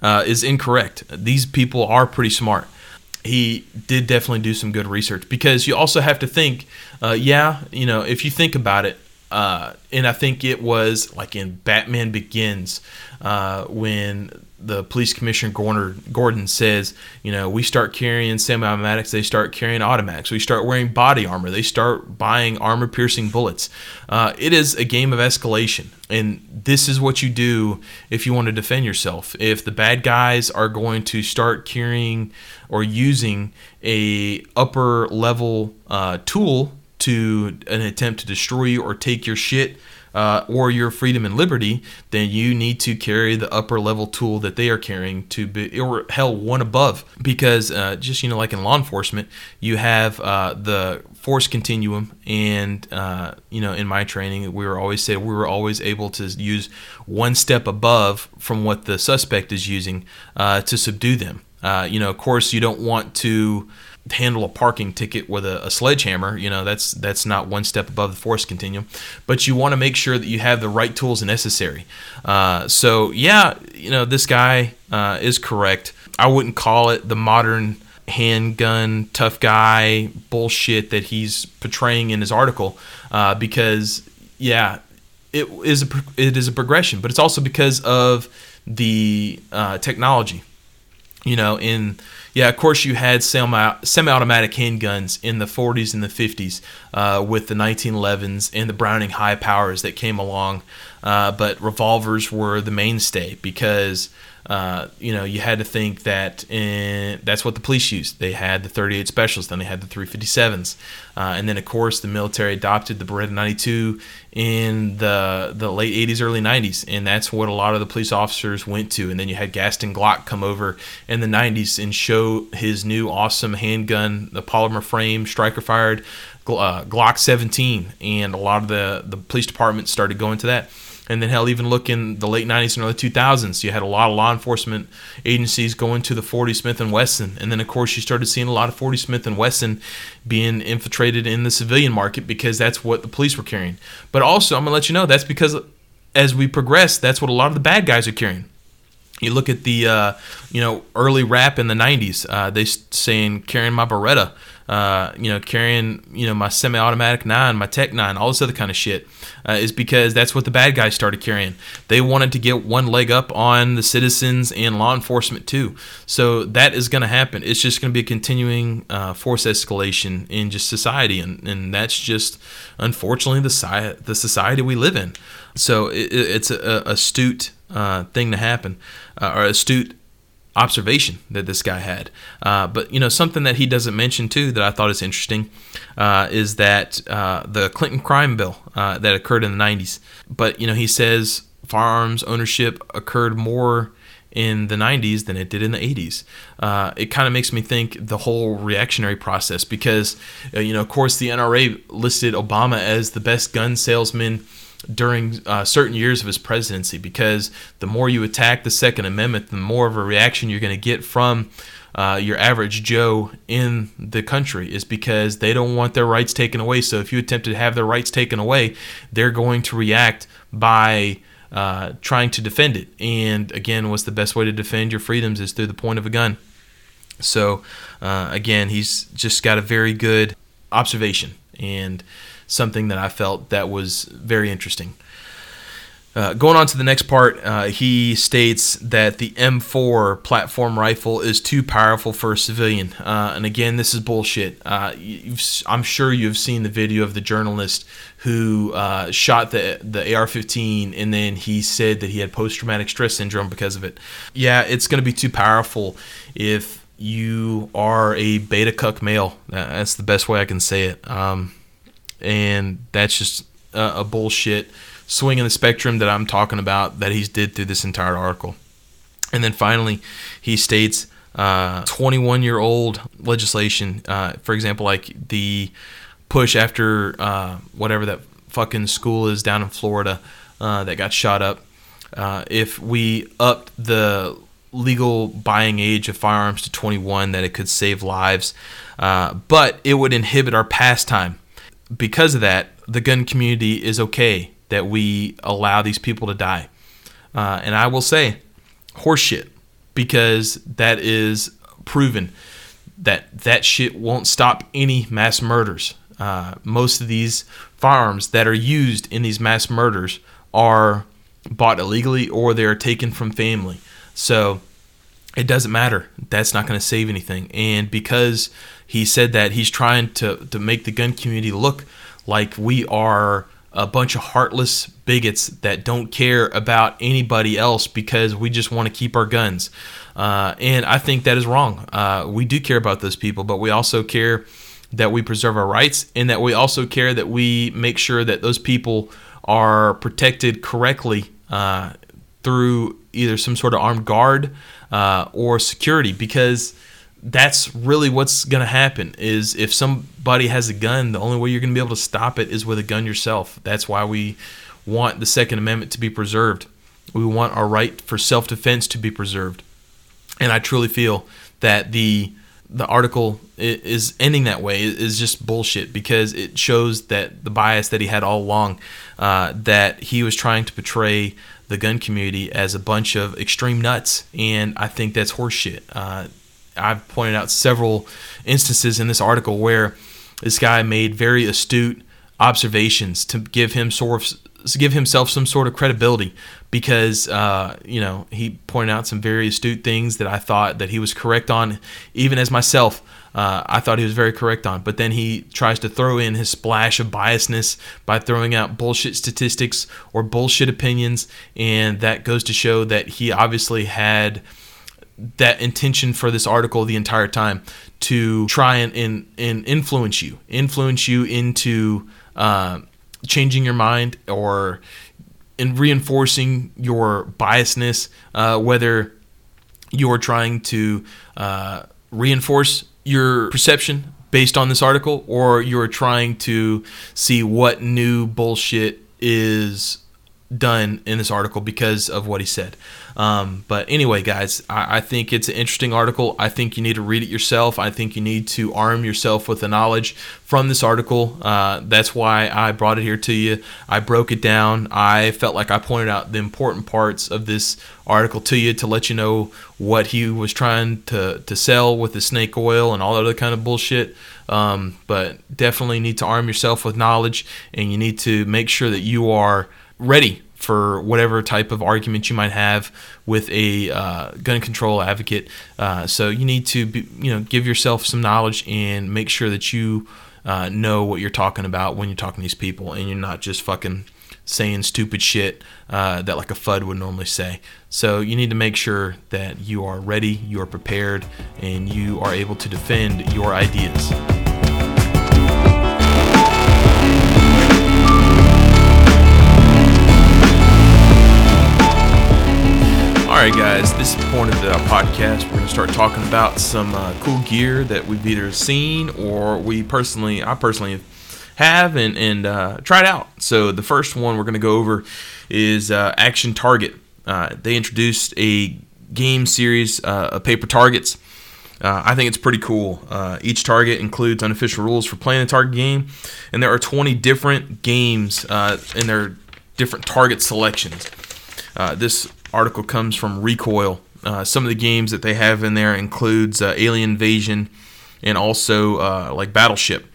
uh, is incorrect. These people are pretty smart. He did definitely do some good research because you also have to think, yeah, you know, if you think about it, and I think it was like in Batman Begins uh, when the police commissioner Gordon, says, you know, we start carrying semi-automatics, they start carrying automatics. We start wearing body armor, they start buying armor-piercing bullets. Uh, it is a game of escalation, and this is what you do if you want to defend yourself. If the bad guys are going to start carrying or using a upper level uh, tool to an attempt to destroy you or take your shit uh, or your freedom and liberty, then you need to carry the upper level tool that they are carrying to be, or hell, one above. Because uh, just, you know, like in law enforcement, you have uh, the force continuum. And, uh, you know, in my training, we were always said we were always able to use one step above from what the suspect is using uh, to subdue them. Uh, you know, of course, you don't want to handle a parking ticket with a, a, sledgehammer. You know, that's that's not one step above the force continuum. But you want to make sure that you have the right tools necessary. Uh, so yeah, you know, this guy uh, is correct. I wouldn't call it the modern handgun tough guy bullshit that he's portraying in his article uh, because yeah, it is a it is a progression, but it's also because of the uh, technology. You know, in yeah, of course, you had semi automatic handguns in the 40s and the 50s uh, with the 1911s and the Browning high powers that came along. Uh, but revolvers were the mainstay because uh, you know, you had to think that in, that's what the police used. They had the 38 specials, then they had the 357s, uh, and then of course the military adopted the Beretta 92 in the the late 80s, early 90s, and that's what a lot of the police officers went to. And then you had Gaston Glock come over in the 90s and show his new awesome handgun, the polymer frame, striker fired uh, Glock 17, and a lot of the the police departments started going to that. And then hell, even look in the late '90s and early 2000s, you had a lot of law enforcement agencies going to the 40 Smith and Wesson, and then of course you started seeing a lot of 40 Smith and Wesson being infiltrated in the civilian market because that's what the police were carrying. But also, I'm gonna let you know that's because as we progress, that's what a lot of the bad guys are carrying. You look at the uh, you know early rap in the '90s. Uh, they saying carrying my Beretta, uh, you know carrying you know my semi-automatic nine, my Tech nine, all this other kind of shit, uh, is because that's what the bad guys started carrying. They wanted to get one leg up on the citizens and law enforcement too. So that is going to happen. It's just going to be a continuing uh, force escalation in just society, and, and that's just unfortunately the the society we live in. So it, it's a, a astute uh, thing to happen, uh, or astute observation that this guy had. Uh, but you know, something that he doesn't mention too that I thought is interesting uh, is that uh, the Clinton crime bill uh, that occurred in the '90s. But you know, he says firearms ownership occurred more in the 90s than it did in the 80s. Uh, it kind of makes me think the whole reactionary process because, uh, you know, of course, the NRA listed Obama as the best gun salesman during uh, certain years of his presidency because the more you attack the Second Amendment, the more of a reaction you're going to get from uh, your average Joe in the country is because they don't want their rights taken away. So if you attempt to have their rights taken away, they're going to react by uh, trying to defend it. And again, what's the best way to defend your freedoms is through the point of a gun. So uh, again, he's just got a very good observation and something that I felt that was very interesting. Uh, going on to the next part, uh, he states that the M4 platform rifle is too powerful for a civilian. Uh, and again, this is bullshit. Uh, I'm sure you've seen the video of the journalist who uh, shot the the AR-15, and then he said that he had post-traumatic stress syndrome because of it. Yeah, it's going to be too powerful if you are a beta cuck male. That's the best way I can say it. Um, and that's just a, a bullshit swing in the spectrum that I'm talking about that he's did through this entire article. And then finally, he states 21 uh, year old legislation, uh, for example, like the push after uh, whatever that fucking school is down in Florida uh, that got shot up. Uh, if we upped the legal buying age of firearms to 21, that it could save lives, uh, but it would inhibit our pastime because of that, the gun community is okay that we allow these people to die. Uh, and I will say, horseshit, because that is proven that that shit won't stop any mass murders. Uh, most of these firearms that are used in these mass murders are bought illegally or they are taken from family. So it doesn't matter. That's not going to save anything. And because he said that he's trying to, to make the gun community look like we are a bunch of heartless bigots that don't care about anybody else because we just want to keep our guns. Uh, and I think that is wrong. Uh, we do care about those people, but we also care that we preserve our rights and that we also care that we make sure that those people are protected correctly uh, through either some sort of armed guard uh, or security because that's really what's going to happen is if somebody has a gun the only way you're going to be able to stop it is with a gun yourself. That's why we want the second amendment to be preserved. We want our right for self-defense to be preserved. And i truly feel that the the article is ending that way. Is just bullshit because it shows that the bias that he had all along uh, that he was trying to portray the gun community as a bunch of extreme nuts. And i think that's horseshit. Uh, I've pointed out several instances in this article where this guy made very astute observations to give him sort of give himself some sort of credibility because uh, you know he pointed out some very astute things that I thought that he was correct on, even as myself. Uh, I thought he was very correct on, but then he tries to throw in his splash of biasness by throwing out bullshit statistics or bullshit opinions, and that goes to show that he obviously had that intention for this article the entire time to try and, and, and influence you, influence you into uh, changing your mind or in reinforcing your biasness, uh, whether you're trying to uh, reinforce your perception based on this article or you're trying to see what new bullshit is done in this article because of what he said. Um, but anyway, guys, I, I, think it's an interesting article. I think you need to read it yourself. I think you need to arm yourself with the knowledge from this article. Uh, that's why I brought it here to you. I broke it down. I felt like I pointed out the important parts of this article to you to let you know what he was trying to, to sell with the snake oil and all that other kind of bullshit. Um, but definitely need to arm yourself with knowledge and you need to make sure that you are ready for whatever type of argument you might have with a uh, gun control advocate. Uh, so you need to be, you know give yourself some knowledge and make sure that you uh, know what you're talking about when you're talking to these people, and you're not just fucking saying stupid shit uh, that like a Fudd would normally say. So you need to make sure that you are ready, you are prepared, and you are able to defend your ideas. Right, guys, this is the point of the podcast, we're going to start talking about some uh, cool gear that we've either seen or we personally, I personally have and, and uh, tried out. So the first one we're going to go over is uh, Action Target. Uh, they introduced a game series uh, of paper targets. Uh, I think it's pretty cool. each target includes unofficial rules for playing the target game, and there are 20 different games in their different target selections. this article comes from Recoil. Uh, some of the games that they have in there includes uh, Alien Invasion and also uh, like Battleship.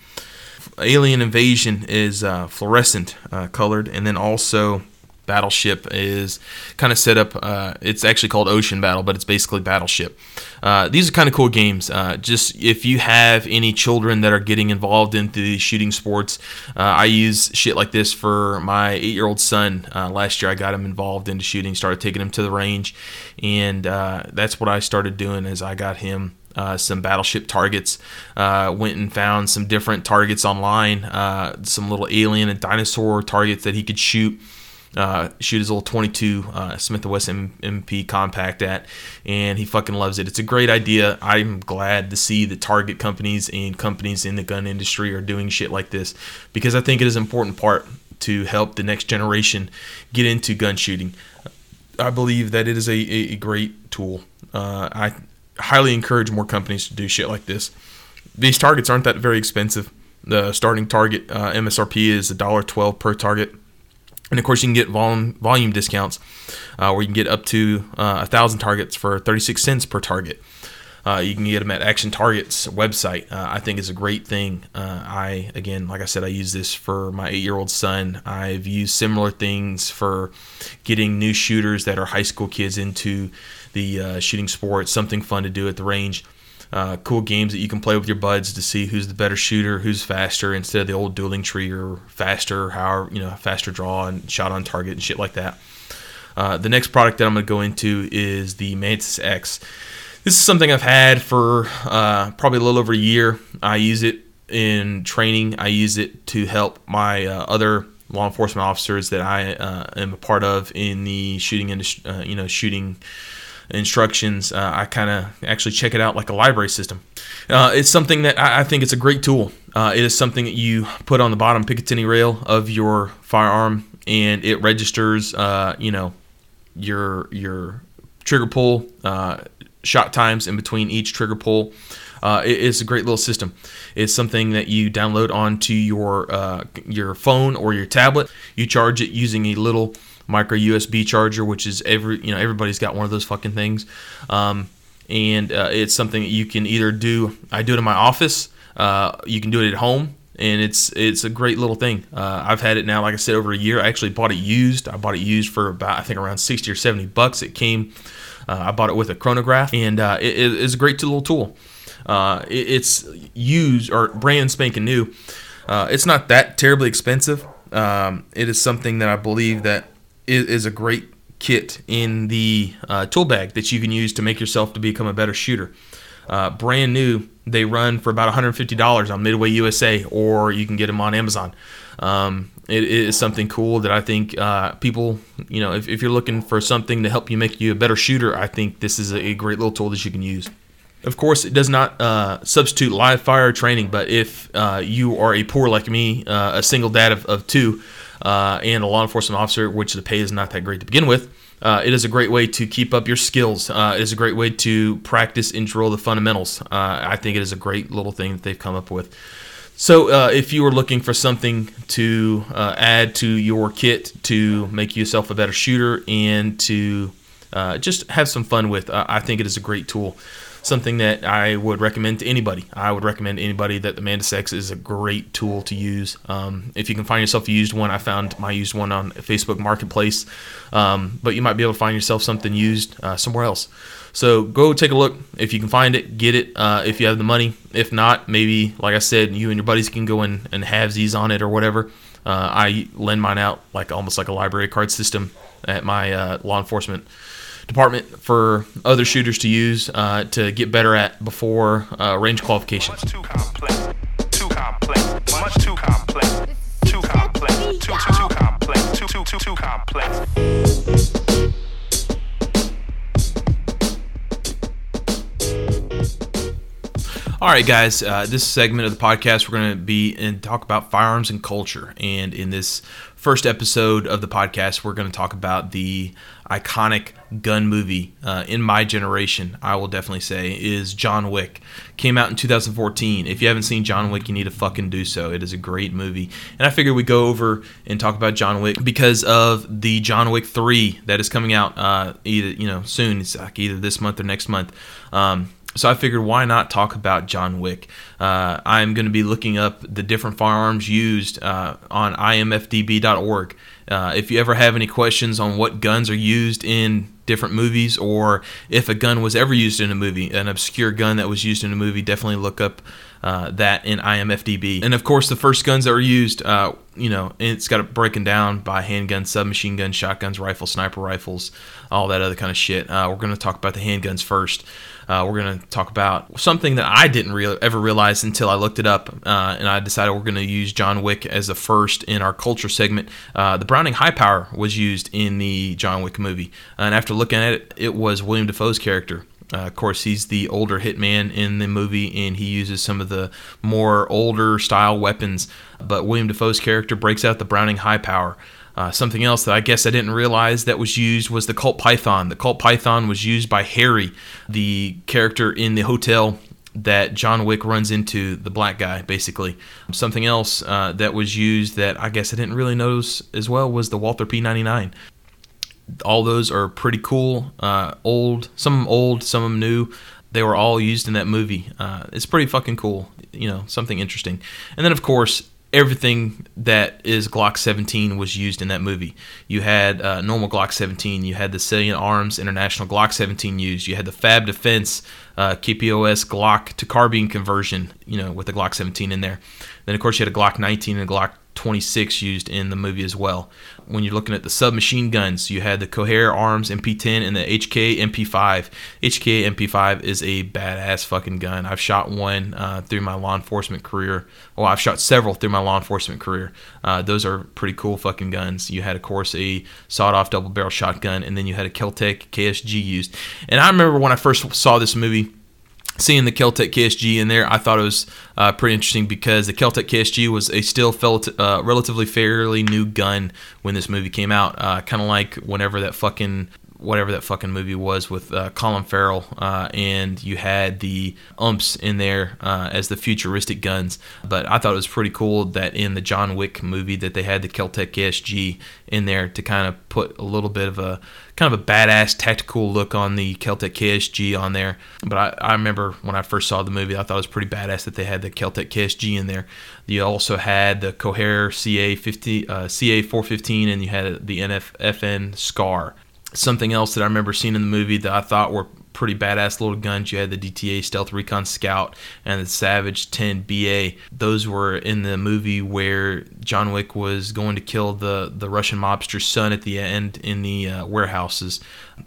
Alien Invasion is uh, fluorescent uh, colored, and then also Battleship is kind of set up. Uh, it's actually called Ocean Battle, but it's basically Battleship. Uh, these are kind of cool games. Uh, just if you have any children that are getting involved into the shooting sports, uh, I use shit like this for my eight-year-old son. Uh, last year, I got him involved into shooting, started taking him to the range, and uh, that's what I started doing. As I got him uh, some battleship targets. Uh, went and found some different targets online, uh, some little alien and dinosaur targets that he could shoot uh, shoot his little 22 uh, Smith & Wesson MP compact at, and he fucking loves it. It's a great idea. I'm glad to see the target companies and companies in the gun industry are doing shit like this because I think it is an important part to help the next generation get into gun shooting. I believe that it is a, a, great tool. Uh, I highly encourage more companies to do shit like this. These targets aren't that very expensive. The starting target uh, MSRP is $1.12 per target and of course, you can get volume volume discounts uh, where you can get up to uh, a thousand targets for 36 cents per target. Uh, you can get them at Action Target's website. Uh, I think is a great thing. Uh, I again, like I said, I use this for my eight-year-old son. I've used similar things for getting new shooters that are high school kids into the uh, shooting sport. Something fun to do at the range uh, cool games that you can play with your buds to see who's the better shooter, who's faster, instead of the old dueling tree or faster, however, you know, faster draw and shot on target and shit like that. Uh, the next product that I'm going to go into is the Mantis X. This is something I've had for uh, probably a little over a year. I use it in training. I use it to help my uh, other law enforcement officers that I uh, am a part of in the shooting industry. Uh, you know, shooting instructions. Uh, I kind of actually check it out like a library system. Uh, it's something that I, I, think it's a great tool. Uh, it is something that you put on the bottom Picatinny rail of your firearm, and it registers, uh, you know, your your trigger pull, uh, shot times in between each trigger pull. Uh, it, it's a great little system. It's something that you download onto your your phone or your tablet. You charge it using a little micro USB charger, which is every you know everybody's got one of those fucking things, um, and uh, it's something that you can either do. I do it in my office. Uh, you can do it at home, and it's it's a great little thing. Uh, I've had it now, like I said, over a year. I actually bought it used. I bought it used for about I think around sixty or seventy bucks. It came. Uh, I bought it with a chronograph, and uh, it, it's a great little tool. Uh, it, it's used or brand spanking new. it's not that terribly expensive. Um, it is something that I believe that is, is a great kit in the uh, tool bag that you can use to make yourself to become a better shooter. Uh, brand new, they run for about $150 on Midway USA, or you can get them on Amazon. Um, it is something cool that I think uh, people, you know, if, if, you're looking for something to help you make you a better shooter, I think this is a great little tool that you can use. Of course, it does not uh, substitute live fire training, but if uh, you are a poor like me, uh, a single dad of, of two, uh, and a law enforcement officer, which the pay is not that great to begin with, uh, it is a great way to keep up your skills. Uh, it is a great way to practice and drill the fundamentals. Uh, I think it is a great little thing that they've come up with. So, uh, if you were looking for something to uh, add to your kit to make yourself a better shooter and to uh, just have some fun with, I think it is a great tool something that I would recommend to anybody. I would recommend anybody that the Mantis X is a great tool to use. Um, if you can find yourself a used one, I found my used one on Facebook Marketplace, um, but you might be able to find yourself something used uh, somewhere else. So go take a look. If you can find it, get it. Uh, if you have the money. If not, maybe like I said, you and your buddies can go and, and have these on it or whatever. Uh, I lend mine out like almost like a library card system at my uh, law enforcement department for other shooters to use uh, to get better at before uh, range qualifications. Much too complex. Too complex. Much too complex. Too complex. Too too too complex. Too too too too complex. All right, guys. Uh, this segment of the podcast, we're going to be and talk about firearms and culture. And in this first episode of the podcast, we're going to talk about the iconic gun movie uh, in my generation, I will definitely say, is John Wick. Came out in 2014. If you haven't seen John Wick, you need to fucking do so. It is a great movie. And I figured we go over and talk about John Wick because of the John Wick 3 that is coming out uh, either, you know, soon. It's like either this month or next month. Um, so I figured, why not talk about John Wick? Uh, I'm going to be looking up the different firearms used uh, on imfdb.org. Uh, if you ever have any questions on what guns are used in different movies or if a gun was ever used in a movie, an obscure gun that was used in a movie, definitely look up uh, that in IMFDB. And of course, the first guns that were used, uh, you know, it's got it broken down by handguns, submachine guns, shotguns, rifles, sniper rifles, all that other kind of shit. Uh, we're going to talk about the handguns first. Uh, we're going to talk about something that I didn't re- ever realize until I looked it up, uh, and I decided we're going to use John Wick as the first in our culture segment. Uh, the Browning High Power was used in the John Wick movie, and after looking at it, it was William Dafoe's character. Uh, of course, he's the older hitman in the movie, and he uses some of the more older style weapons. But William Dafoe's character breaks out the Browning High Power. Uh, something else that I guess I didn't realize that was used was the Colt Python. The Colt Python was used by Harry, the character in the hotel that John Wick runs into, the black guy, basically. Something else uh, that was used that I guess I didn't really notice as well was the Walther P99. All those are pretty cool, uh, old, some old, some new. They were all used in that movie. Uh, it's pretty fucking cool, you know, something interesting. And then, of course, everything that is Glock 17 was used in that movie. You had uh, normal Glock 17, you had the Salient Arms International Glock 17 used, you had the Fab Defense uh, KPOS Glock to carbine conversion, you know, with the Glock 17 in there. Then of course you had a Glock 19 and a Glock 26 used in the movie as well. When you're looking at the submachine guns, you had the Coharie Arms MP10 and the HK MP5. HK MP5 is a badass fucking gun. I've shot one uh, through my law enforcement career. Well, I've shot several through my law enforcement career. Uh, those are pretty cool fucking guns. You had, of course, a sawed-off double barrel shotgun, and then you had a Keltec KSG used. And I remember when I first saw this movie seeing the Keltec KSG in there, I thought it was uh, pretty interesting because the Keltec KSG was a still felt, uh, relatively fairly new gun when this movie came out. Uh, kind of like whenever that fucking whatever that fucking movie was with uh, Colin Farrell, uh, and you had the umps in there uh, as the futuristic guns. But I thought it was pretty cool that in the John Wick movie that they had the Keltec KSG in there to kind of put a little bit of a kind of a badass tactical look on the Keltec KSG on there. But I, I remember when I first saw the movie, I thought it was pretty badass that they had the Keltec KSG in there. You also had the Coharie CA 50, uh, CA 415, and you had the NFFN Scar something else that I remember seeing in the movie that I thought were pretty badass little guns. You had the DTA Stealth Recon Scout and the Savage 10 BA. Those were in the movie where John Wick was going to kill the the Russian mobster's son at the end in the uh, warehouses.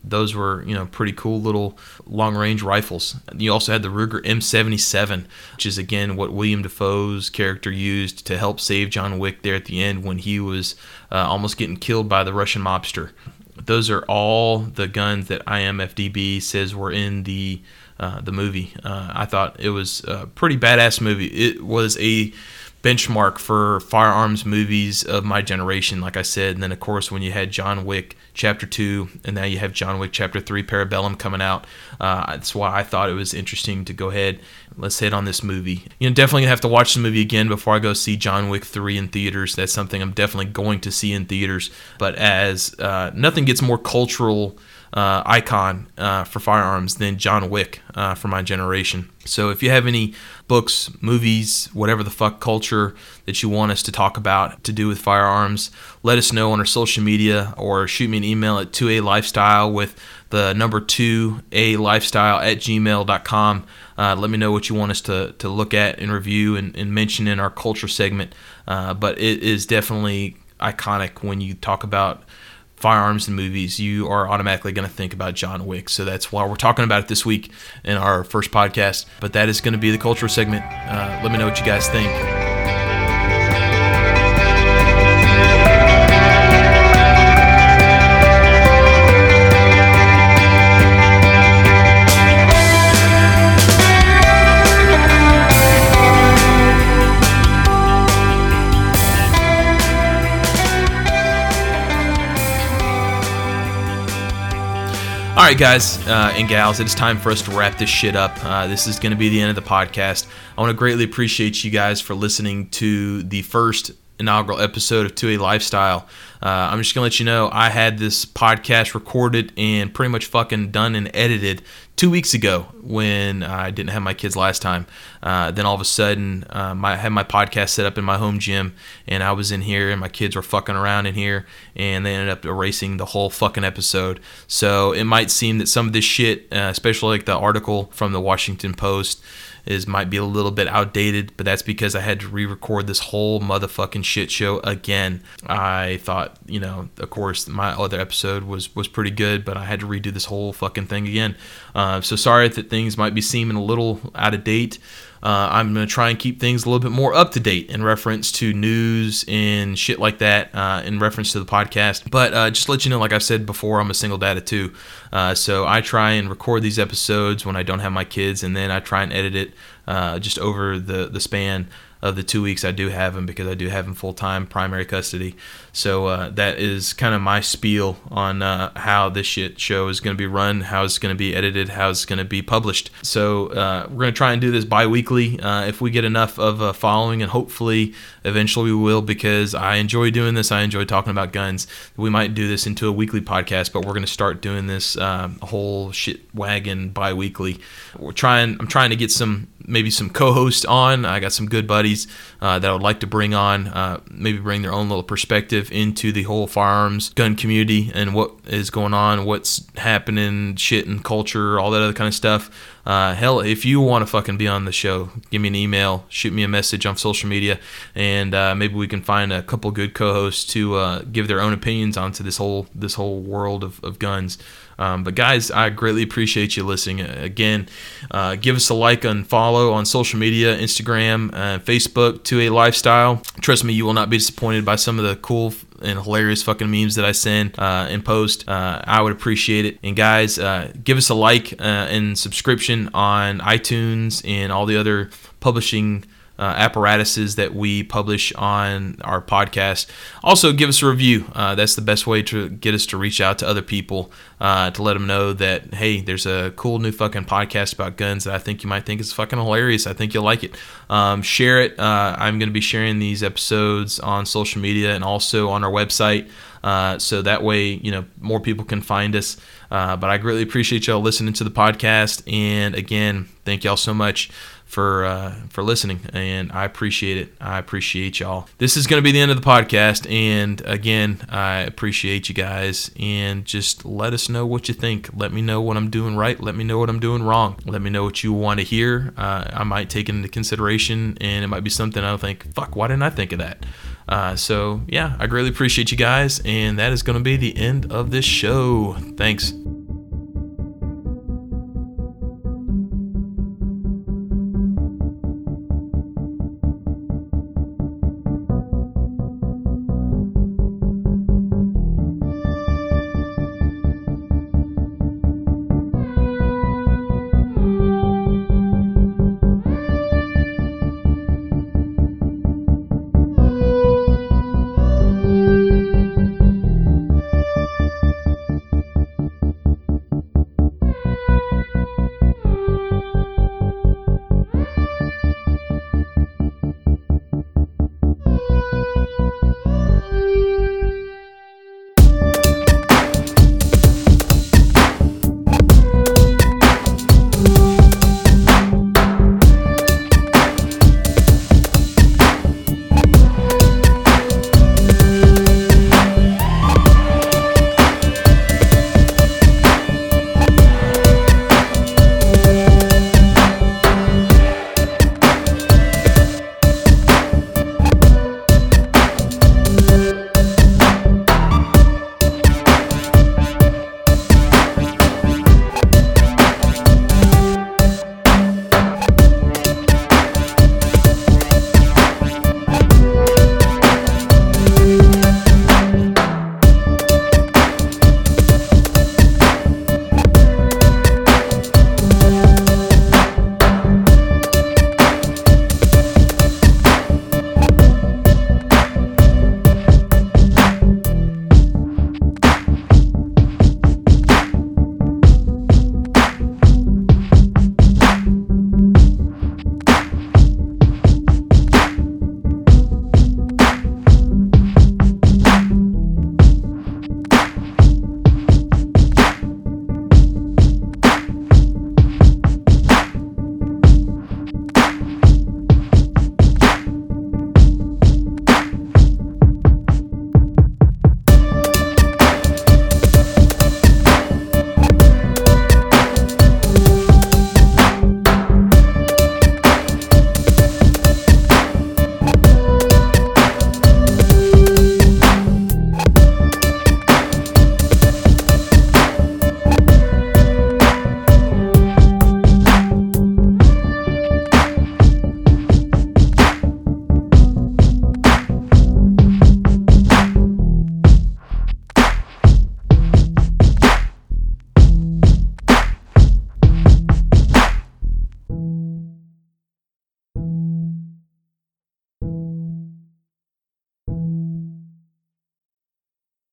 Those were you know pretty cool little long range rifles. You also had the Ruger M77, which is again what William Dafoe's character used to help save John Wick there at the end when he was uh, almost getting killed by the Russian mobster those are all the guns that IMFDB says were in the uh, the movie. Uh, I thought it was a pretty badass movie. It was a benchmark for firearms movies of my generation, like I said. And then, of course, when you had John Wick Chapter 2, and now you have John Wick Chapter 3 Parabellum coming out, uh, that's why I thought it was interesting to go ahead. Let's hit on this movie. You know, definitely gonna have to watch the movie again before I go see John Wick 3 in theaters. That's something I'm definitely going to see in theaters. But as uh, nothing gets more cultural uh, icon uh, for firearms than John Wick uh, for my generation. So if you have any books, movies, whatever the fuck culture that you want us to talk about to do with firearms, let us know on our social media or shoot me an email at 2A Lifestyle with the number 2A Lifestyle at gmail.com. Uh, let me know what you want us to, to look at and review and, and mention in our culture segment. Uh, but it is definitely iconic when you talk about firearms and movies, you are automatically going to think about John Wick. So that's why we're talking about it this week in our first podcast. But that is going to be the culture segment. Uh, let me know what you guys think. Right, guys uh, and gals, it is time for us to wrap this shit up. Uh, this is going to be the end of the podcast. I want to greatly appreciate you guys for listening to the first inaugural episode of 2A Lifestyle. Uh, I'm just going to let you know I had this podcast recorded and pretty much fucking done and edited two weeks ago when I didn't have my kids last time. Uh, then all of a sudden, um, I had my podcast set up in my home gym, and I was in here, and my kids were fucking around in here, and they ended up erasing the whole fucking episode. So it might seem that some of this shit, uh, especially like the article from the Washington Post, is might be a little bit outdated, but that's because I had to re-record this whole motherfucking shit show again. I thought, you know, of course, my other episode was was pretty good, but I had to redo this whole fucking thing again. Uh, so sorry that things might be seeming a little out of date. Uh, I'm going to try and keep things a little bit more up to date in reference to news and shit like that, uh, in reference to the podcast. But uh, just let you know, like I've said before, I'm a single dad two. Uh, so I try and record these episodes when I don't have my kids, and then I try and edit it uh, just over the, the span of the two weeks I do have them because I do have them full time primary custody. So uh, that is kind of my spiel on uh, how this shit show is going to be run, how it's going to be edited, how it's going to be published. So uh, we're going to try and do this bi weekly uh, if we get enough of a following, and hopefully eventually we will because I enjoy doing this. I enjoy talking about guns. We might do this into a weekly podcast, but we're going to start doing this um, whole shit wagon bi weekly. We're trying, I'm trying to get some maybe some co-hosts on. I got some good buddies uh, that I would like to bring on, uh, maybe bring their own little perspective into the whole firearms gun community and what is going on, what's happening, shit and culture, all that other kind of stuff. Uh, hell, if you want to fucking be on the show, give me an email, shoot me a message on social media, and uh, maybe we can find a couple good co-hosts to uh, give their own opinions onto this whole this whole world of, of guns. Um, but guys, I greatly appreciate you listening. Again, uh, give us a like and follow on social media, Instagram, uh, Facebook, 2A Lifestyle. Trust me, you will not be disappointed by some of the cool and hilarious fucking memes that I send uh, and post. Uh, I would appreciate it. And guys, uh, give us a like uh, and subscription on iTunes and all the other publishing uh, apparatuses that we publish on our podcast. Also, give us a review. Uh, that's the best way to get us to reach out to other people uh, to let them know that, hey, there's a cool new fucking podcast about guns that I think you might think is fucking hilarious. I think you'll like it. Um, share it. Uh, I'm going to be sharing these episodes on social media and also on our website. Uh, so that way, you know, more people can find us. Uh, but I greatly appreciate y'all listening to the podcast. And again, thank y'all so much for uh, for listening, and I appreciate it. I appreciate y'all. This is going to be the end of the podcast, and again, I appreciate you guys. And just let us know what you think. Let me know what I'm doing right. Let me know what I'm doing wrong. Let me know what you want to hear. Uh, I might take it into consideration, and it might be something I'll think, "Fuck, why didn't I think of that?" Uh, so yeah, I greatly appreciate you guys, and that is going to be the end of this show. Thanks.